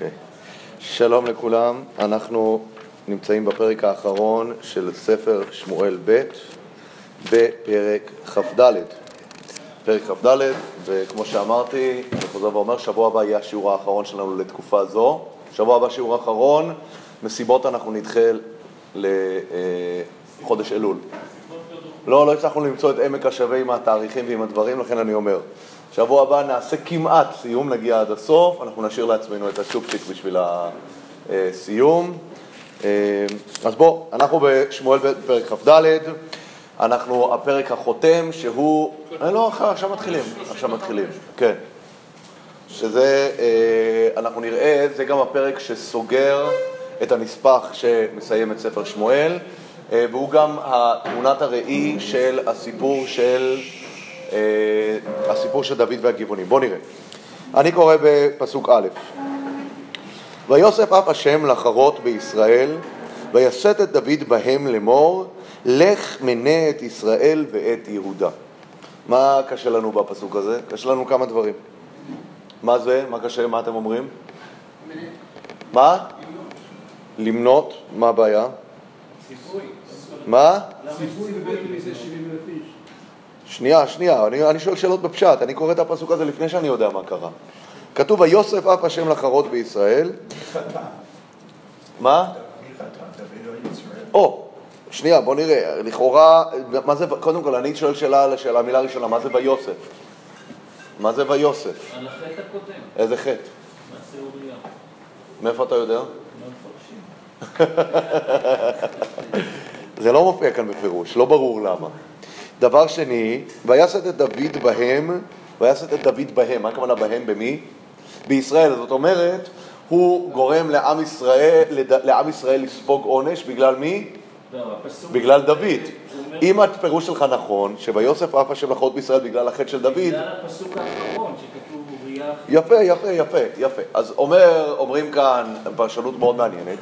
אוקיי. שלום לכולם, אנחנו נמצאים בפרק האחרון של ספר שמואל ב' בפרק כ"ד. פרק כ"ד, וכמו שאמרתי, אני חוזר ואומר, שבוע הבא יהיה השיעור האחרון שלנו לתקופה זו. שבוע הבא שיעור אחרון, מסיבות אנחנו נדחה לחודש אלול. לא, לא הצלחנו למצוא את עמק השווה עם התאריכים ועם הדברים, לכן אני אומר. שבוע הבא נעשה כמעט סיום, נגיע עד הסוף, אנחנו נשאיר לעצמנו את הצ'ופצ'יק בשביל הסיום. אז בואו, אנחנו בשמואל פרק כ"ד, אנחנו הפרק החותם שהוא... לא, עכשיו מתחילים, עכשיו מתחילים, כן. שזה, אנחנו נראה, זה גם הפרק שסוגר את הנספח שמסיים את ספר שמואל, והוא גם תמונת הראי של הסיפור של... הסיפור של דוד והגבעונים. בואו נראה. אני קורא בפסוק א': ויוסף אף השם לחרות בישראל, ויסט את דוד בהם לאמור, לך מנה את ישראל ואת יהודה. מה קשה לנו בפסוק הזה? קשה לנו כמה דברים. מה זה? מה קשה? מה אתם אומרים? מה? למנות. מה הבעיה? ציווי. מה? ציווי בבית מזה 70 אלף איש. שנייה, שנייה, אני, אני שואל שאלות בפשט, אני קורא את הפסוק הזה לפני שאני יודע מה קרה. כתוב, ויוסף אף השם לחרות בישראל. מה? או, שנייה, בוא נראה, לכאורה, מה זה, קודם כל, אני שואל שאלה על המילה הראשונה, מה זה ויוסף? מה זה ויוסף? על החטא הקודם, איזה חטא? מעשה אוריה. מאיפה אתה יודע? זה לא מופיע כאן בפירוש, לא ברור למה. דבר שני, ויסת את דוד בהם, ויסת את דוד בהם, מה הכוונה בהם? במי? בישראל. זאת אומרת, הוא גורם לעם ישראל, לד- לעם ישראל לספוג עונש בגלל מי? לא. בגלל דוד. אם הפירוש שלך נכון, שויוסף אף השם לחרות בישראל בגלל החטא של דוד, בגלל הפסוק האחרון שכתוב אוריה... יפה, יפה, יפה, יפה. אז אומר, אומרים כאן, פרשנות מאוד מעניינת,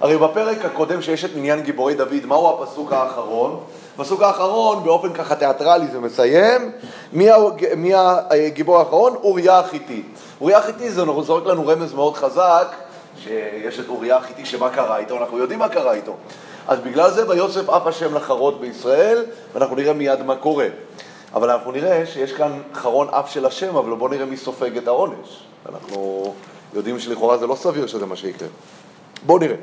הרי בפרק הקודם שיש את מניין גיבורי דוד, מהו הפסוק האחרון? הפסוק האחרון, באופן ככה תיאטרלי זה מסיים, מי, הג- מי הגיבור האחרון? אוריה החיתי. אוריה החיתי זה זורק לנו רמז מאוד חזק, שיש את אוריה החיתי שמה קרה איתו, אנחנו יודעים מה קרה איתו. אז בגלל זה ויוסף אף השם לחרות בישראל, ואנחנו נראה מיד מה קורה. אבל אנחנו נראה שיש כאן חרון אף של השם, אבל בואו נראה מי סופג את העונש. אנחנו יודעים שלכאורה זה לא סביר שזה מה שיקרה. בואו נראה.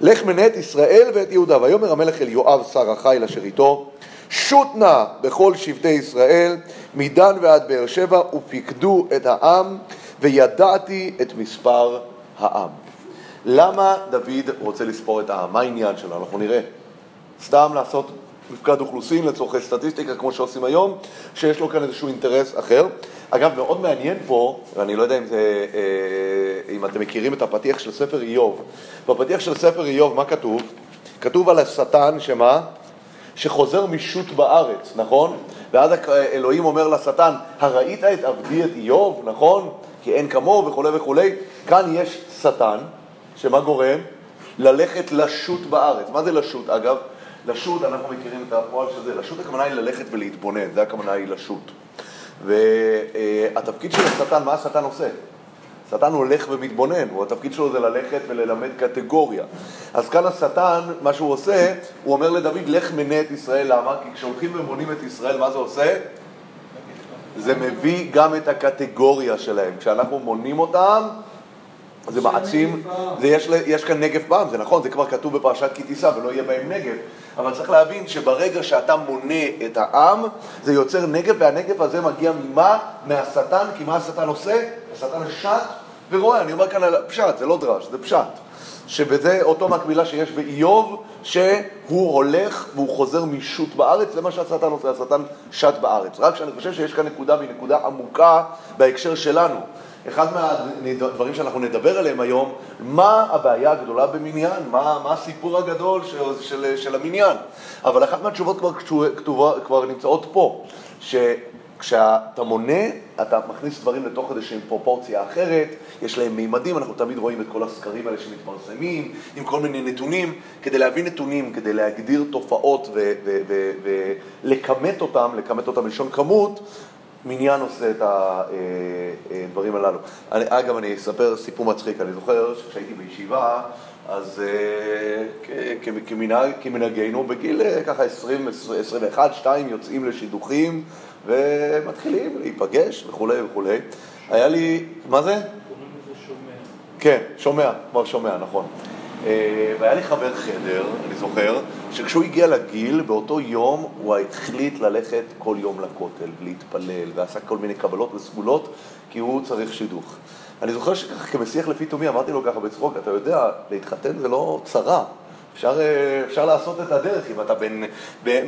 לך מנה את ישראל ואת יהודה. ויאמר המלך אל יואב שר החיל אשר איתו, שוט נא בכל שבטי ישראל, מדן ועד באר שבע, ופיקדו את העם, וידעתי את מספר העם. למה דוד רוצה לספור את העם? מה העניין שלו? אנחנו נראה. סתם לעשות מפקד אוכלוסין לצורכי סטטיסטיקה, כמו שעושים היום, שיש לו כאן איזשהו אינטרס אחר. אגב, מאוד מעניין פה, ואני לא יודע אם, זה, אה, אם אתם מכירים את הפתיח של ספר איוב. בפתיח של ספר איוב, מה כתוב? כתוב על השטן, שמה? שחוזר משוט בארץ, נכון? ואז אלוהים אומר לשטן, הראית את עבדי את איוב, נכון? כי אין כמוהו וכולי וכולי. כאן יש שטן, שמה גורם? ללכת לשוט בארץ. מה זה לשוט, אגב? לשוט, אנחנו מכירים את הפועל של זה, לשוט הכוונה היא ללכת ולהתבונן, זה הכוונה היא לשוט. והתפקיד של השטן, מה השטן עושה? השטן הולך ומתבונן, התפקיד שלו זה ללכת וללמד קטגוריה. אז כאן השטן, מה שהוא עושה, הוא אומר לדוד, לך מנה את ישראל, למה? כי כשהולכים ומונים את ישראל, מה זה עושה? זה מביא גם את הקטגוריה שלהם. כשאנחנו מונים אותם, זה מעצים, זה יש, יש כאן נגב בעם, זה נכון, זה כבר כתוב בפרשת כי תישא ולא יהיה בהם נגב, אבל צריך להבין שברגע שאתה מונה את העם, זה יוצר נגב, והנגב הזה מגיע ממה? מהשטן, כי מה השטן עושה? השטן שט ורואה, אני אומר כאן על פשט, זה לא דרש, זה פשט. שבזה אותו מקבילה שיש באיוב, שהוא הולך והוא חוזר משוט בארץ, זה מה שהשטן עושה, השטן שט בארץ. רק שאני חושב שיש כאן נקודה והיא נקודה עמוקה בהקשר שלנו. אחד מהדברים שאנחנו נדבר עליהם היום, מה הבעיה הגדולה במניין, מה, מה הסיפור הגדול של, של, של המניין. אבל אחת מהתשובות כבר, כתובה, כבר נמצאות פה, שכשאתה מונה, אתה מכניס דברים לתוך איזושהי פרופורציה אחרת, יש להם מימדים, אנחנו תמיד רואים את כל הסקרים האלה שמתפרסמים, עם כל מיני נתונים, כדי להביא נתונים, כדי להגדיר תופעות ולכמת אותם, לכמת אותם בלשון כמות, מניין עושה את הדברים הללו. אני, אגב, אני אספר סיפור מצחיק. אני זוכר שכשהייתי בישיבה, אז אה, כ- כ- כמנהג- כמנהגנו, בגיל אה, ככה 20, 21, 2 יוצאים לשידוכים ומתחילים להיפגש וכולי וכולי. היה לי, מה זה? קוראים לזה שומע. כן, שומע, כבר שומע, נכון. אה, והיה לי חבר חדר, אני זוכר, שכשהוא הגיע לגיל, באותו יום הוא החליט ללכת כל יום לכותל, להתפלל, ועשה כל מיני קבלות וסגולות, כי הוא צריך שידוך. אני זוכר שככה כמשיח לפי תומי אמרתי לו ככה בצחוק, אתה יודע, להתחתן זה לא צרה. אפשר, אה, אפשר לעשות את הדרך, אם אתה בן,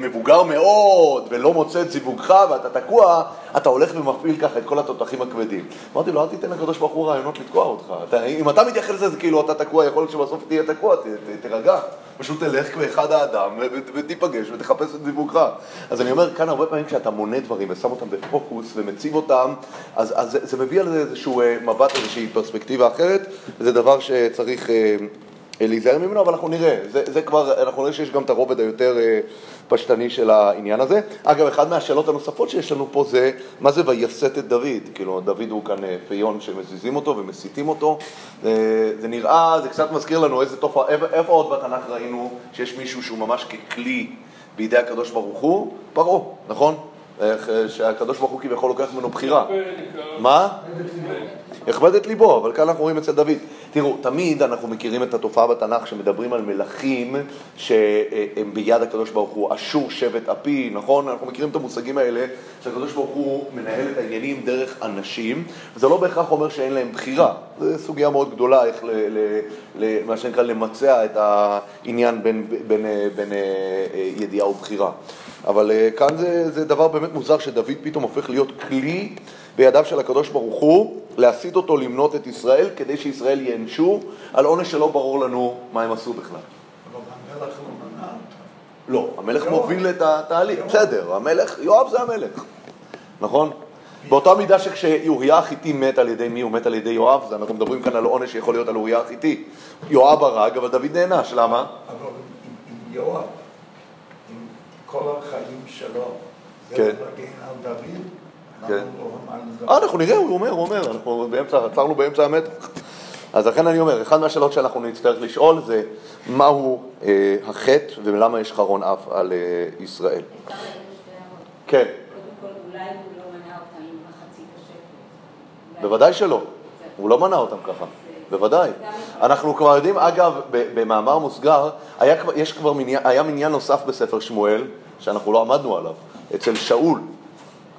מבוגר מאוד ולא מוצא את זיווגך ואתה תקוע, אתה הולך ומפעיל ככה את כל התותחים הכבדים. אמרתי לו, אל תיתן לקדוש ברוך הוא רעיונות לתקוע אותך. אתה, אם אתה מתייחס לזה, זה כאילו אתה תקוע, יכול להיות שבסוף תהיה תקוע, ת, ת, תירגע. פשוט תלך כאחד האדם ותיפגש ותחפש את זיווגך. אז אני אומר, כאן הרבה פעמים כשאתה מונה דברים ושם אותם בפוקוס ומציב אותם, אז, אז זה, זה מביא על זה איזשהו אה, מבט, איזושהי פרספקטיבה אחרת, וזה דבר שצריך... להיזהר ממנו, אבל אנחנו נראה, זה, זה כבר, אנחנו נראה שיש גם את הרובד היותר אה, פשטני של העניין הזה. אגב, אחת מהשאלות הנוספות שיש לנו פה זה, מה זה ויסת את דוד? כאילו, דוד הוא כאן אה, פיון שמזיזים אותו ומסיתים אותו. אה, זה נראה, זה קצת מזכיר לנו איזה תופעה, איפה, איפה עוד בתנ"ך ראינו שיש מישהו שהוא ממש ככלי בידי הקדוש ברוך הוא? פרעה, נכון? איך, אה, שהקדוש ברוך הוא כביכול לוקח ממנו בחירה. מה? הכבד את ליבו, אבל כאן אנחנו רואים אצל דוד. תראו, תמיד אנחנו מכירים את התופעה בתנ"ך שמדברים על מלכים שהם ביד הקדוש ברוך הוא, אשור שבט אפי, נכון? אנחנו מכירים את המושגים האלה שהקדוש ברוך הוא מנהל את העניינים דרך אנשים, זה לא בהכרח אומר שאין להם בחירה. זו סוגיה מאוד גדולה, איך ל, ל, ל, מה שנקרא למצע את העניין בין, בין, בין, בין אה, אה, ידיעה ובחירה. אבל אה, כאן זה, זה דבר באמת מוזר שדוד פתאום הופך להיות כלי בידיו של הקדוש ברוך הוא, להסית אותו למנות את ישראל, כדי שישראל ייענשו על עונש שלא ברור לנו מה הם עשו בכלל. אבל המלך לא אותם. לא, המלך יואב. מוביל את התהליך. בסדר, המלך, יואב זה המלך, נכון? באותה מידה שכשאוריה החיתי מת על ידי מי? הוא מת על ידי יואב, אז אנחנו מדברים כאן על עונש שיכול להיות על אוריה החיתי. יואב הרג, אבל דוד נענש, למה? אבל יואב, כל החיים שלו, זה כן. מגן על דוד, כן. הוא לא? אה, אנחנו נראה, הוא אומר, הוא אומר, אנחנו באמצע, עצרנו באמצע המתח. אז לכן אני אומר, אחת מהשאלות שאנחנו נצטרך לשאול זה מהו אה, החטא ולמה יש חרון אף על אה, ישראל. כן, קודם כל, אולי הוא לא מנע אותה עם מחצית השקל. אולי- בוודאי שלא. הוא לא מנע אותם ככה, בוודאי. אנחנו כבר יודעים, אגב, ב- במאמר מוסגר, היה, יש כבר מניין, היה מניין נוסף בספר שמואל, שאנחנו לא עמדנו עליו, אצל שאול.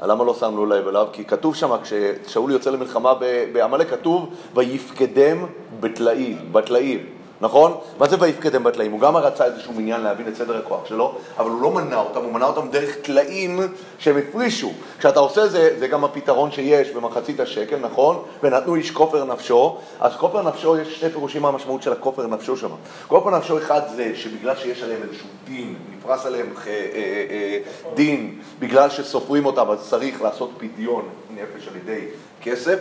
למה לא שמנו לב אליו? כי כתוב שם, כששאול יוצא למלחמה בעמלק, כתוב, ויפקדם בטלאים, בטלאים. נכון? מה זה ויפקדם בטלאים? הוא גם רצה איזשהו מניין להבין את סדר הכוח שלו, אבל הוא לא מנע אותם, הוא מנע אותם דרך טלאים שהם הפרישו. כשאתה עושה זה, זה גם הפתרון שיש במחצית השקל, נכון? ונתנו איש כופר נפשו, אז כופר נפשו, יש שני פירושים מה המשמעות של הכופר נפשו שם. כופר נפשו אחד זה שבגלל שיש עליהם איזשהו דין, נפרס עליהם אה, אה, אה, דין, בגלל שסופרים אותם, אז צריך לעשות פדיון נפש על ידי כסף.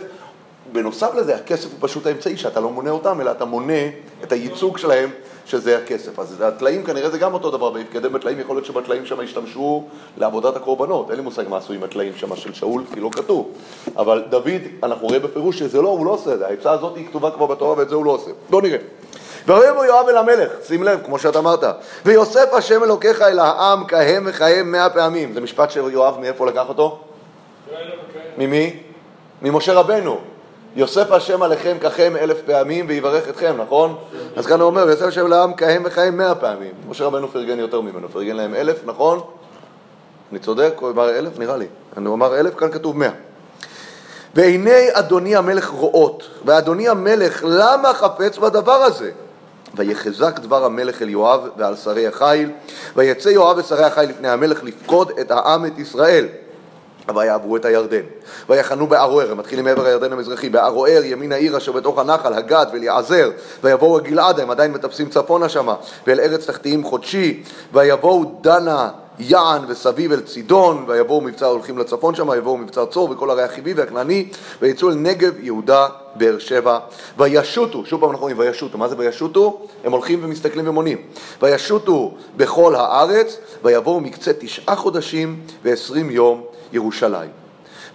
בנוסף לזה, הכסף הוא פשוט האמצעי שאתה לא מונה אותם, אלא אתה מונה את הייצוג שלהם, שזה הכסף. אז הטלאים כנראה זה גם אותו דבר, ויפקדם בטלאים, יכול להיות שבטלאים שם השתמשו לעבודת הקורבנות. אין לי מושג מה עשו עם הטלאים שם של שאול, כי לא כתוב. אבל דוד, אנחנו רואים בפירוש שזה לא, הוא לא עושה את זה. העצה הזאת היא כתובה כבר בתורה ואת זה הוא לא עושה. בוא נראה. ויאמר יואב אל המלך, שים לב, כמו שאתה אמרת, ויוסף השם אלוקיך אל העם כהם וכהם מאה פעמים. זה משפט שיואב מאיפה לקח אותו? ממי? ממשה רבנו. יוסף השם עליכם ככם אלף פעמים ויברך אתכם, נכון? אז כאן הוא אומר, יוסף השם לעם כהם וכהם מאה פעמים. משה רבנו פרגן יותר ממנו, פרגן להם אלף, נכון? אני צודק? הוא אמר אלף? נראה לי. אני אמר אלף, כאן כתוב מאה. ועיני אדוני המלך רואות, ואדוני המלך למה חפץ בדבר הזה? ויחזק דבר המלך אל יואב ועל שרי החיל, ויצא יואב ושרי החיל לפני המלך לפקוד את העם את ישראל. ויעברו את הירדן, ויחנו בערוער, הם מתחילים מעבר הירדן המזרחי, בערוער ימין העיר אשר בתוך הנחל, הגת ואליעזר, ויבואו הגלעד, הם עדיין מטפסים צפונה שמה, ואל ארץ תחתיים חודשי, ויבואו דנה יען וסביב אל צידון, ויבואו מבצע הולכים לצפון שמה, ויבואו מבצע צור וכל ערי החיבי והכנעני, ויצאו אל נגב, יהודה, באר שבע, וישוטו, שוב פעם אנחנו אומרים וישוטו, מה זה וישוטו? הם הולכים ומסתכלים ומונים, וישוטו בכל הארץ, ויבואו מקצה תשעה חודשים ועשרים יום ירושלים.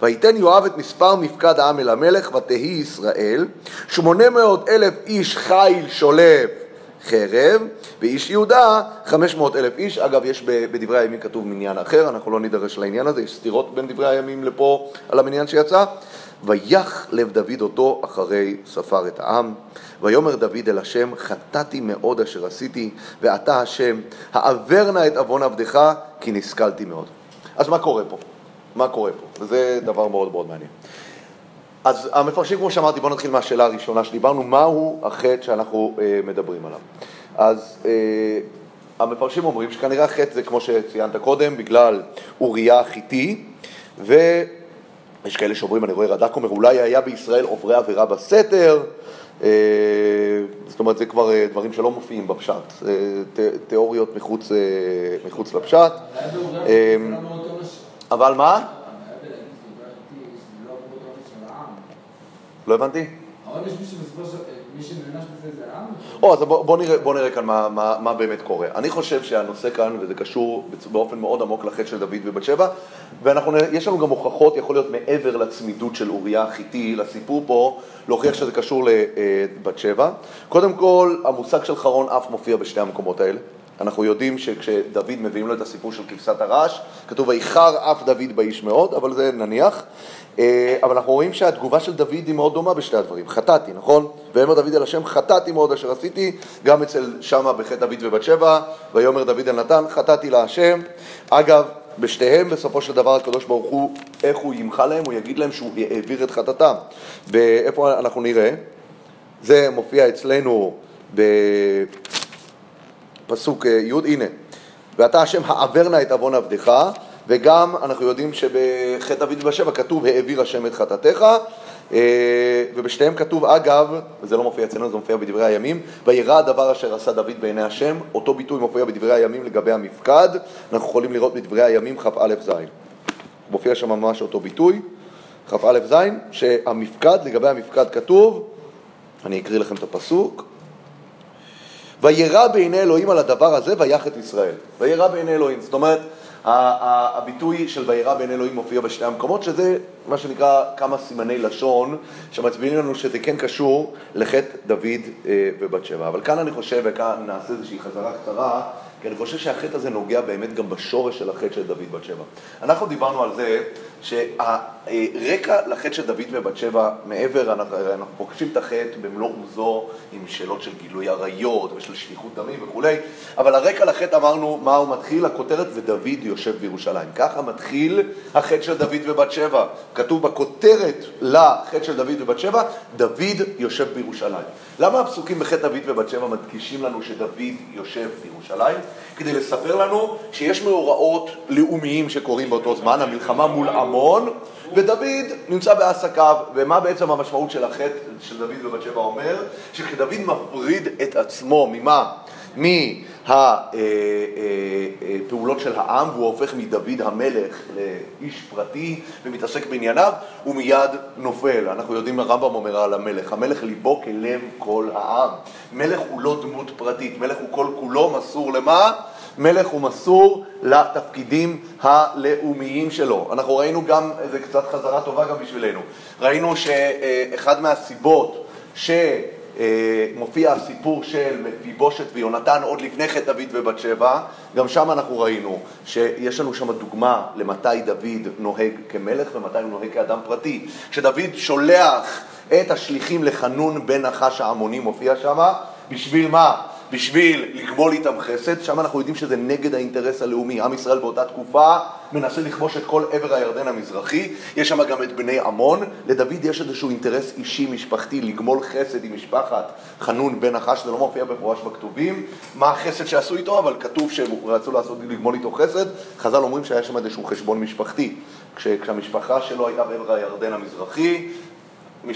ויתן יואב את מספר מפקד העם אל המלך, ותהי ישראל, שמונה מאות אלף איש חיל שולף חרב, ואיש יהודה חמש מאות אלף איש. אגב, יש בדברי הימים כתוב מניין אחר, אנחנו לא נידרש לעניין הזה, יש סתירות בין דברי הימים לפה על המניין שיצא. ויח לב דוד אותו אחרי ספר את העם. ויאמר דוד אל השם, חטאתי מאוד אשר עשיתי, ואתה השם, העבר נא את עוון עבדך, כי נסכלתי מאוד. אז מה קורה פה? מה קורה פה? וזה דבר מאוד מאוד מעניין. אז המפרשים, כמו שאמרתי, בואו נתחיל מהשאלה הראשונה שדיברנו, מהו החטא שאנחנו אה, מדברים עליו. אז אה, המפרשים אומרים שכנראה החטא זה, כמו שציינת קודם, בגלל אוריה החיתי, ויש כאלה שאומרים, אני רואה רד"ק אומר, אולי היה בישראל עוברי עבירה בסתר, אה, זאת אומרת, זה כבר אה, דברים שלא מופיעים בפשט, זה תיאוריות מחוץ, אה, מחוץ לפשט. אבל מה? לא הבנתי? אבל יש מי שנענש בזה זה העם? או, אז בוא, בוא, נראה, בוא נראה כאן מה, מה, מה באמת קורה. אני חושב שהנושא כאן, וזה קשור באופן מאוד עמוק לחטא של דוד ובת שבע, ויש לנו גם הוכחות, יכול להיות מעבר לצמידות של אוריה החיתי, לסיפור פה, להוכיח שזה קשור לבת שבע. קודם כל, המושג של חרון אף מופיע בשתי המקומות האלה. אנחנו יודעים שכשדוד מביאים לו את הסיפור של כבשת הרש, כתוב ויחר אף דוד באיש מאוד, אבל זה נניח. אה, אבל אנחנו רואים שהתגובה של דוד היא מאוד דומה בשתי הדברים. חטאתי, נכון? ויאמר דוד אל השם, חטאתי מאוד אשר עשיתי, גם אצל שמה בחטא דוד ובת שבע, ויאמר דוד אל נתן, חטאתי להשם. אגב, בשתיהם בסופו של דבר הקדוש ברוך הוא, איך הוא ימחה להם? הוא יגיד להם שהוא העביר את חטאתם. ואיפה אנחנו נראה? זה מופיע אצלנו בפסוק אה, י', הנה, ואתה השם העבר נא את עוון עבדך וגם אנחנו יודעים שבחטא דוד ובשבע כתוב העביר השם את חטאתך, אה, ובשתיהם כתוב אגב, וזה לא מופיע אצלנו, זה מופיע בדברי הימים, וירא הדבר אשר עשה דוד בעיני השם, אותו ביטוי מופיע בדברי הימים לגבי המפקד, אנחנו יכולים לראות בדברי הימים כ"א ז'. מופיע שם ממש אותו ביטוי, כ"א ז', שהמפקד, לגבי המפקד כתוב, אני אקריא לכם את הפסוק, וירא בעיני אלוהים על הדבר הזה ויח את ישראל. וירא בעיני אלוהים. זאת אומרת, הביטוי של וירא בעיני אלוהים מופיע בשני המקומות, שזה מה שנקרא כמה סימני לשון שמצביעים לנו שזה כן קשור לחטא דוד אה, ובת שבע. אבל כאן אני חושב, וכאן נעשה איזושהי חזרה קצרה, כי אני חושב שהחטא הזה נוגע באמת גם בשורש של החטא של דוד בת שבע. אנחנו דיברנו על זה שהרקע לחטא של דוד ובת שבע, מעבר, אנחנו, פוגשים את החטא במלוא עוזו עם שאלות של גילוי עריות ושל שליחות דמים וכולי, אבל הרקע לחטא אמרנו מה הוא מתחיל, הכותרת ודוד יושב בירושלים. ככה מתחיל החטא של דוד ובת שבע. כתוב בכותרת לחטא של דוד ובת שבע, דוד יושב בירושלים. למה הפסוקים בחטא דוד ובת שבע מדגישים לנו שדוד יושב בירושלים? כדי לספר לנו שיש מאורעות לאומיים שקורים באותו זמן, המלחמה מול עמון, ודוד נמצא בעסקיו, ומה בעצם המשמעות של החטא של דוד ובת שבע אומר? שכשדוד מפריד את עצמו, ממה? מהפעולות אה, של העם, והוא הופך מדוד המלך לאיש פרטי ומתעסק בענייניו, הוא מיד נופל. אנחנו יודעים, הרמב"ם אומר על המלך, המלך ליבו כלב כל העם. מלך הוא לא דמות פרטית, מלך הוא כל כולו מסור למה? מלך הוא מסור לתפקידים הלאומיים שלו. אנחנו ראינו גם, זה קצת חזרה טובה גם בשבילנו, ראינו שאחד מהסיבות ש... אה, מופיע הסיפור של מפיבושת ויונתן עוד לפני חטא דוד ובת שבע, גם שם אנחנו ראינו שיש לנו שם דוגמה למתי דוד נוהג כמלך ומתי הוא נוהג כאדם פרטי. כשדוד שולח את השליחים לחנון בן נחש העמוני, מופיע שם, בשביל מה? בשביל לגמול איתם חסד, שם אנחנו יודעים שזה נגד האינטרס הלאומי. עם ישראל באותה תקופה מנסה לכבוש את כל עבר הירדן המזרחי, יש שם גם את בני עמון. לדוד יש איזשהו אינטרס אישי משפחתי לגמול חסד עם משפחת חנון בן נחש, זה לא מופיע במפורש בכתובים, מה החסד שעשו איתו, אבל כתוב שהם רצו לעשות לגמול איתו חסד. חז"ל אומרים שהיה שם איזשהו חשבון משפחתי. כש, כשהמשפחה שלו הייתה בעבר הירדן המזרחי,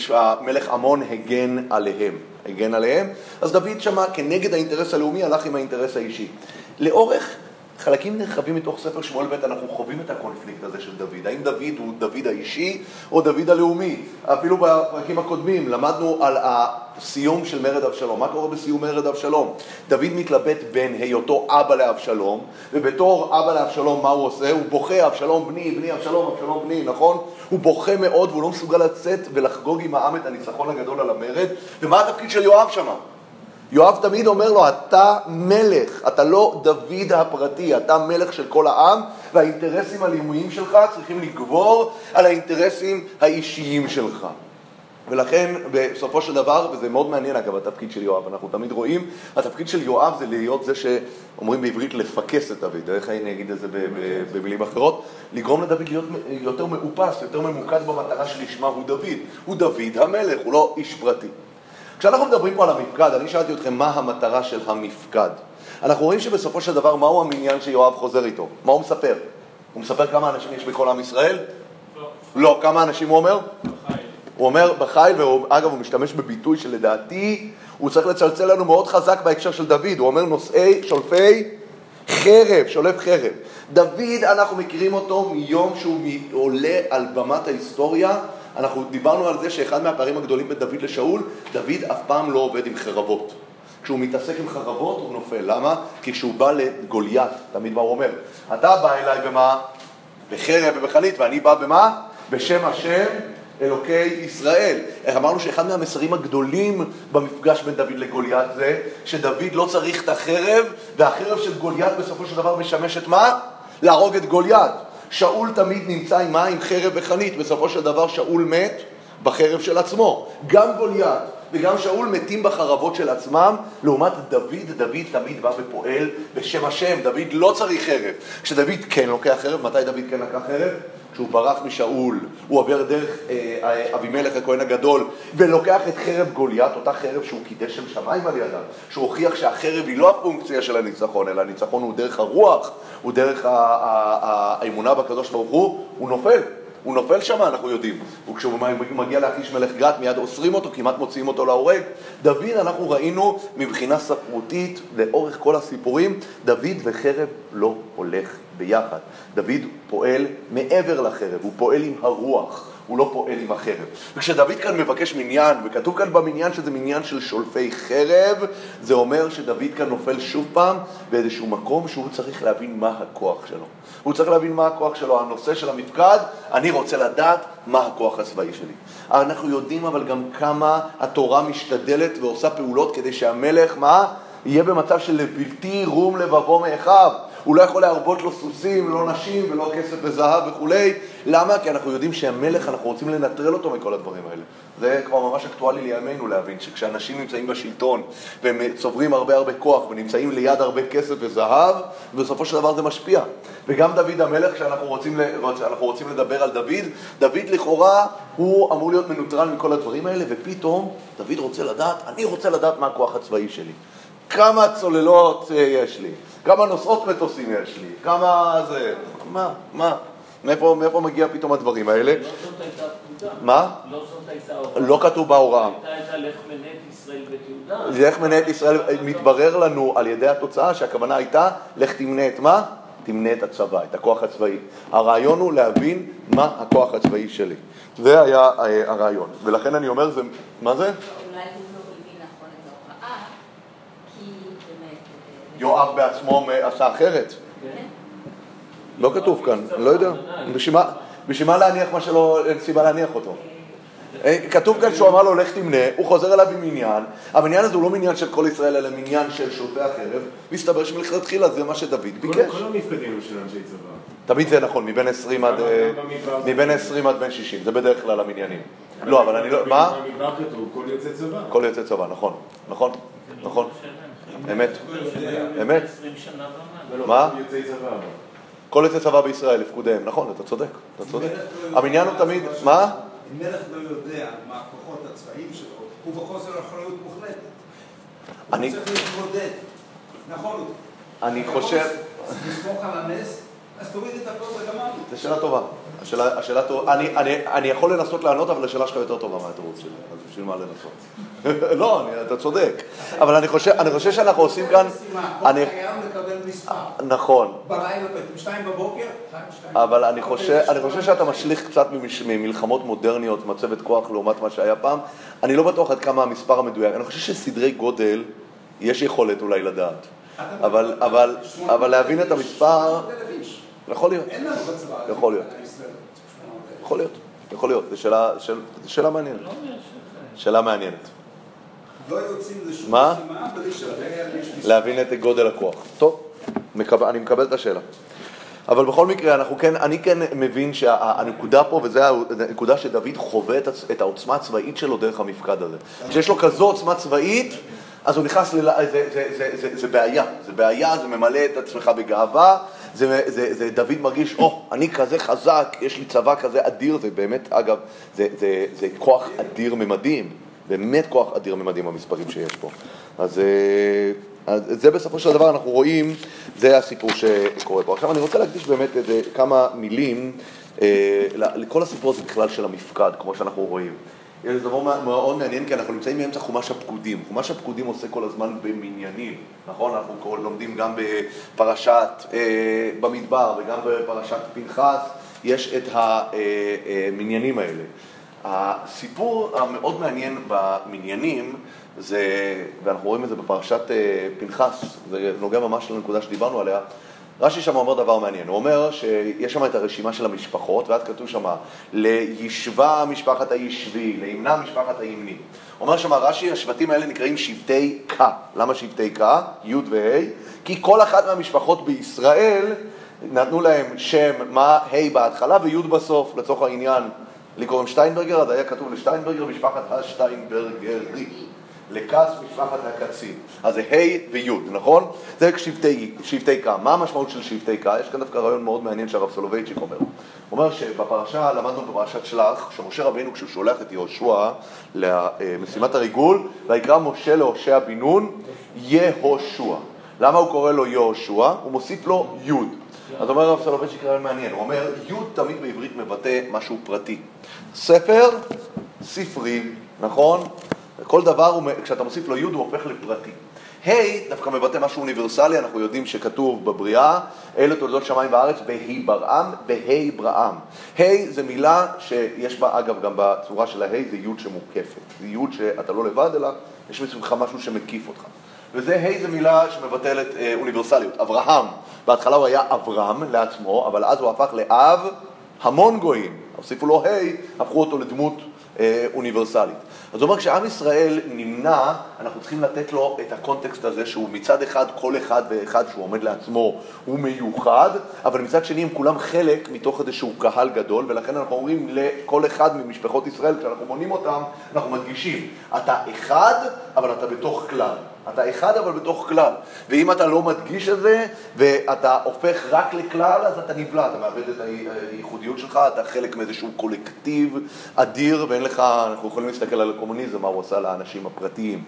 המלך עמון הגן עליהם. הגן עליהם, אז דוד שמע כנגד האינטרס הלאומי הלך עם האינטרס האישי. לאורך חלקים נרחבים מתוך ספר שמואל ב' אנחנו חווים את הקונפליקט הזה של דוד. האם דוד הוא דוד האישי או דוד הלאומי? אפילו בפרקים הקודמים למדנו על הסיום של מרד אבשלום. מה קורה בסיום מרד אבשלום? דוד מתלבט בין היותו אבא לאבשלום, ובתור אבא לאבשלום מה הוא עושה? הוא בוכה, אבשלום בני, בני אבשלום, אבשלום בני, נכון? הוא בוכה מאוד והוא לא מסוגל לצאת ולחגוג עם העם את הניצחון הגדול על המרד. ומה התפקיד של יואב שמה? יואב תמיד אומר לו, אתה מלך, אתה לא דוד הפרטי, אתה מלך של כל העם, והאינטרסים הלאומיים שלך צריכים לגבור על האינטרסים האישיים שלך. ולכן בסופו של דבר, וזה מאוד מעניין אגב התפקיד של יואב, אנחנו תמיד רואים, התפקיד של יואב זה להיות זה שאומרים בעברית לפקס את דוד, איך אני אגיד את זה במילים אחרות? לגרום לדוד להיות יותר מאופס, יותר ממוקד במטרה שלשמה הוא דוד. הוא דוד המלך, הוא לא איש פרטי. כשאנחנו מדברים פה על המפקד, אני שאלתי אתכם מה המטרה של המפקד. אנחנו רואים שבסופו של דבר, מהו המניין שיואב חוזר איתו? מה הוא מספר? הוא מספר כמה אנשים יש בכל עם ישראל? לא. לא. כמה אנשים הוא אומר? בחיל. הוא אומר בחיל, ואגב, הוא משתמש בביטוי שלדעתי הוא צריך לצלצל לנו מאוד חזק בהקשר של דוד. הוא אומר נושאי, שולפי חרב, שולף חרב. דוד, אנחנו מכירים אותו מיום שהוא עולה על במת ההיסטוריה אנחנו דיברנו על זה שאחד מהפערים הגדולים בין דוד לשאול, דוד אף פעם לא עובד עם חרבות. כשהוא מתעסק עם חרבות הוא נופל. למה? כי כשהוא בא לגוליית, תמיד מה הוא אומר? אתה בא אליי במה? בחרב ובחנית, ואני בא במה? בשם השם אלוקי ישראל. אמרנו שאחד מהמסרים הגדולים במפגש בין דוד לגוליית זה שדוד לא צריך את החרב, והחרב של גוליית בסופו של דבר משמשת מה? להרוג את גוליית. שאול תמיד נמצא עם מה? עם חרב וחנית. בסופו של דבר שאול מת בחרב של עצמו. גם גוליית וגם שאול מתים בחרבות של עצמם, לעומת דוד, דוד תמיד בא ופועל בשם השם. דוד לא צריך חרב. כשדוד כן לוקח חרב, מתי דוד כן לקח חרב? כשהוא ברח משאול, הוא עובר דרך אה, אה, אבימלך הכהן הגדול ולוקח את חרב גוליית, אותה חרב שהוא קידש שם שמיים על ידה, שהוא הוכיח שהחרב היא לא הפונקציה של הניצחון, אלא הניצחון הוא דרך הרוח, הוא דרך האמונה בקדוש ברוך הוא, הוא נופל. הוא נופל שם, אנחנו יודעים. וכשהוא מגיע לאחיש מלך גת, מיד אוסרים אותו, כמעט מוציאים אותו להורג. דוד, אנחנו ראינו מבחינה ספרותית, לאורך כל הסיפורים, דוד וחרב לא הולך ביחד. דוד פועל מעבר לחרב, הוא פועל עם הרוח. הוא לא פועל עם החרב. וכשדוד כאן מבקש מניין, וכתוב כאן במניין שזה מניין של שולפי חרב, זה אומר שדוד כאן נופל שוב פעם באיזשהו מקום שהוא צריך להבין מה הכוח שלו. הוא צריך להבין מה הכוח שלו. הנושא של המפקד, אני רוצה לדעת מה הכוח הצבאי שלי. אנחנו יודעים אבל גם כמה התורה משתדלת ועושה פעולות כדי שהמלך, מה? יהיה במצב של בלתי רום לבבו מאחיו. הוא לא יכול להרבות לו סוסים, לא נשים ולא כסף וזהב וכולי. למה? כי אנחנו יודעים שהמלך, אנחנו רוצים לנטרל אותו מכל הדברים האלה. זה כבר ממש אקטואלי לימינו להבין שכשאנשים נמצאים בשלטון והם צוברים הרבה הרבה כוח ונמצאים ליד הרבה כסף וזהב, בסופו של דבר זה משפיע. וגם דוד המלך, כשאנחנו רוצים, רוצים לדבר על דוד, דוד לכאורה הוא אמור להיות מנוטרל מכל הדברים האלה, ופתאום דוד רוצה לדעת, אני רוצה לדעת מה הכוח הצבאי שלי. כמה צוללות אה, יש לי, כמה נוסעות מטוסים יש לי, כמה זה, מה, מה, מאיפה, מאיפה מגיע פתאום הדברים האלה? לא זאת הייתה פקודה. מה? לא זאת הייתה הוראה. לא כתוב בהוראה. הייתה הייתה לך מנה את ישראל בתעודה. לך מנה את ישראל, מתברר לנו על ידי התוצאה שהכוונה הייתה, לך תמנה את מה? תמנה את הצבא, את הכוח הצבאי. הרעיון הוא להבין מה הכוח הצבאי שלי. זה היה אה, הרעיון. ולכן אני אומר, זה, מה זה? אולי הוא לא הבין נכון את ההוראה, כי באמת... יואב בעצמו עשה אחרת. לא כתוב כאן, לא יודע. בשביל מה- להניח מה שלא, אין סיבה להניח אותו. כתוב כאן שהוא אמר לו לך תמנה, הוא חוזר אליו עם מניין, המניין הזה הוא לא מניין של כל ישראל אלא מניין של שולטי החרב, מסתבר שמלכתחילה זה מה שדוד ביקש. כל המפקדים של אנשי צבא. תמיד זה נכון, מבין 20 עד, אה, מבין 20 עד בין 60, זה בדרך כלל המניינים. לא, אבל אני לא, מה? במדבר כתוב כל יוצא צבא. כל יוצא צבא, נכון, נכון, נכון, אמת, אמת. 20 שנה ומעלה. מה? כל יוצאי צבא. בישראל לפקודיהם, נכון, אתה צודק, אתה צודק. המניין הוא תמיד, מה? אם מלך לא יודע מה הכוחות הצבאיים שלו, הוא בחוסר אחריות מוחלטת. אני- הוא צריך להתמודד. נכון. אני חושב... לסמוך על הנס, אז תוריד את הכל וגמרנו. זו שאלה טובה. השאלה, השאלה טובה, אני, אני, אני יכול לנסות לענות, אבל השאלה שלך יותר טובה מהתירוץ שלי, אז בשביל מה לנסות? לא, אני, אתה צודק. אבל אני חושב, אני חושב שאנחנו עושים כאן... אני, חייב לקבל מספר. נכון, בלילה, בבוקר, שתיים, שתיים. אבל אני חושב, אני חושב שאתה משליך קצת ממלחמות מודרניות, מצבת כוח לעומת מה שהיה פעם. אני לא בטוח עד כמה המספר המדויק. אני חושב שסדרי גודל, יש יכולת אולי לדעת. אבל, אבל, אבל להבין את המספר, 800,000 איש. יכול להיות. אין לנו בצבא. יכול להיות. ישראל. 800,000. יכול להיות, יכול להיות. זו שאלה, שאל- שאלה מעניינת. לא. שאלה מעניינת. לא יוצאים לשום מה? להבין את גודל הכוח. טוב, מקבל, אני מקבל את השאלה. אבל בכל מקרה, אנחנו כן, אני כן מבין שהנקודה פה, וזו הנקודה שדוד חווה את, את העוצמה הצבאית שלו דרך המפקד הזה. כשיש לו כזו עוצמה צבאית, אז הוא נכנס ל... זה, זה, זה, זה, זה בעיה. זה בעיה, זה ממלא את עצמך בגאווה, זה, זה, זה דוד מרגיש, או, oh, אני כזה חזק, יש לי צבא כזה אדיר, זה באמת, אגב, זה, זה, זה כוח אדיר ממדים. באמת כוח אדיר ממדים המספרים שיש פה. אז, אה, אז זה בסופו של דבר אנחנו רואים, זה הסיפור שקורה פה. עכשיו אני רוצה להקדיש באמת איזה כמה מילים אה, לכל הסיפור הזה בכלל של המפקד, כמו שאנחנו רואים. זה דבר מאוד מעניין, כי אנחנו נמצאים באמצע חומש הפקודים. חומש הפקודים עושה כל הזמן במניינים, נכון? אנחנו כל- לומדים גם בפרשת אה, במדבר וגם בפרשת פנחס, יש את המניינים האלה. הסיפור המאוד מעניין במניינים זה, ואנחנו רואים את זה בפרשת אה, פנחס, זה נוגע ממש לנקודה שדיברנו עליה, רש"י שם אומר דבר מעניין, הוא אומר שיש שם את הרשימה של המשפחות, ואז כתוב שם לישבה משפחת הישבי, לימנה משפחת הימני. אומר שם רש"י, השבטים האלה נקראים שבטי קה. למה שבטי קה? י' וה'? כי כל אחת מהמשפחות בישראל נתנו להם שם, מה ה' בהתחלה וי' בסוף, לצורך העניין. לי קוראים שטיינברגר, אז היה כתוב לשטיינברגר משפחת השטיינברגרי. לכס משפחת הקצין. אז זה ה' וי', נכון? זה שבטי, קה. מה המשמעות של שבטי קה? יש כאן דווקא רעיון מאוד מעניין שהרב סולובייצ'יק אומר. הוא אומר שבפרשה, למדנו בפרשת שלח, שמשה רבינו כשהוא שולח את יהושע למשימת הריגול, ויקרא משה להושע בן נון יהושע. למה הוא קורא לו יהושע? הוא מוסיף לו י'. אז אומר הרב סולובייצ'יק רעיון מעניין, הוא אומר, י' תמיד בעברית מבטא משהו פרטי. ספר, ספרי, נכון? כל דבר, הוא, כשאתה מוסיף לו י' הוא הופך לפרטי. ה' דווקא מבטא משהו אוניברסלי, אנחנו יודעים שכתוב בבריאה, אלה תולדות שמיים וארץ, בה' ברעם, בה' ברעם. ה' זה מילה שיש בה, אגב, גם בצורה של ה' זה י' שמוקפת. זה י' שאתה לא לבד, אלא יש מסביבך משהו שמקיף אותך. וזה ה' זה מילה שמבטלת אה, אוניברסליות. אברהם, בהתחלה הוא היה אברהם לעצמו, אבל אז הוא הפך לאב המון גויים. הוסיפו לו ה', הפכו אותו לדמות אה, אוניברסלית. אז הוא אומר, כשעם ישראל נמנע, אנחנו צריכים לתת לו את הקונטקסט הזה שהוא מצד אחד, כל אחד ואחד שהוא עומד לעצמו הוא מיוחד, אבל מצד שני הם כולם חלק מתוך איזשהו קהל גדול, ולכן אנחנו אומרים לכל אחד ממשפחות ישראל, כשאנחנו מונים אותם, אנחנו מדגישים, אתה אחד, אבל אתה בתוך כלל. אתה אחד אבל בתוך כלל, ואם אתה לא מדגיש את זה ואתה הופך רק לכלל, אז אתה נבלע, אתה מאבד את הייחודיות שלך, אתה חלק מאיזשהו קולקטיב אדיר ואין לך, אנחנו יכולים להסתכל על הקומוניזם, מה הוא עשה לאנשים הפרטיים.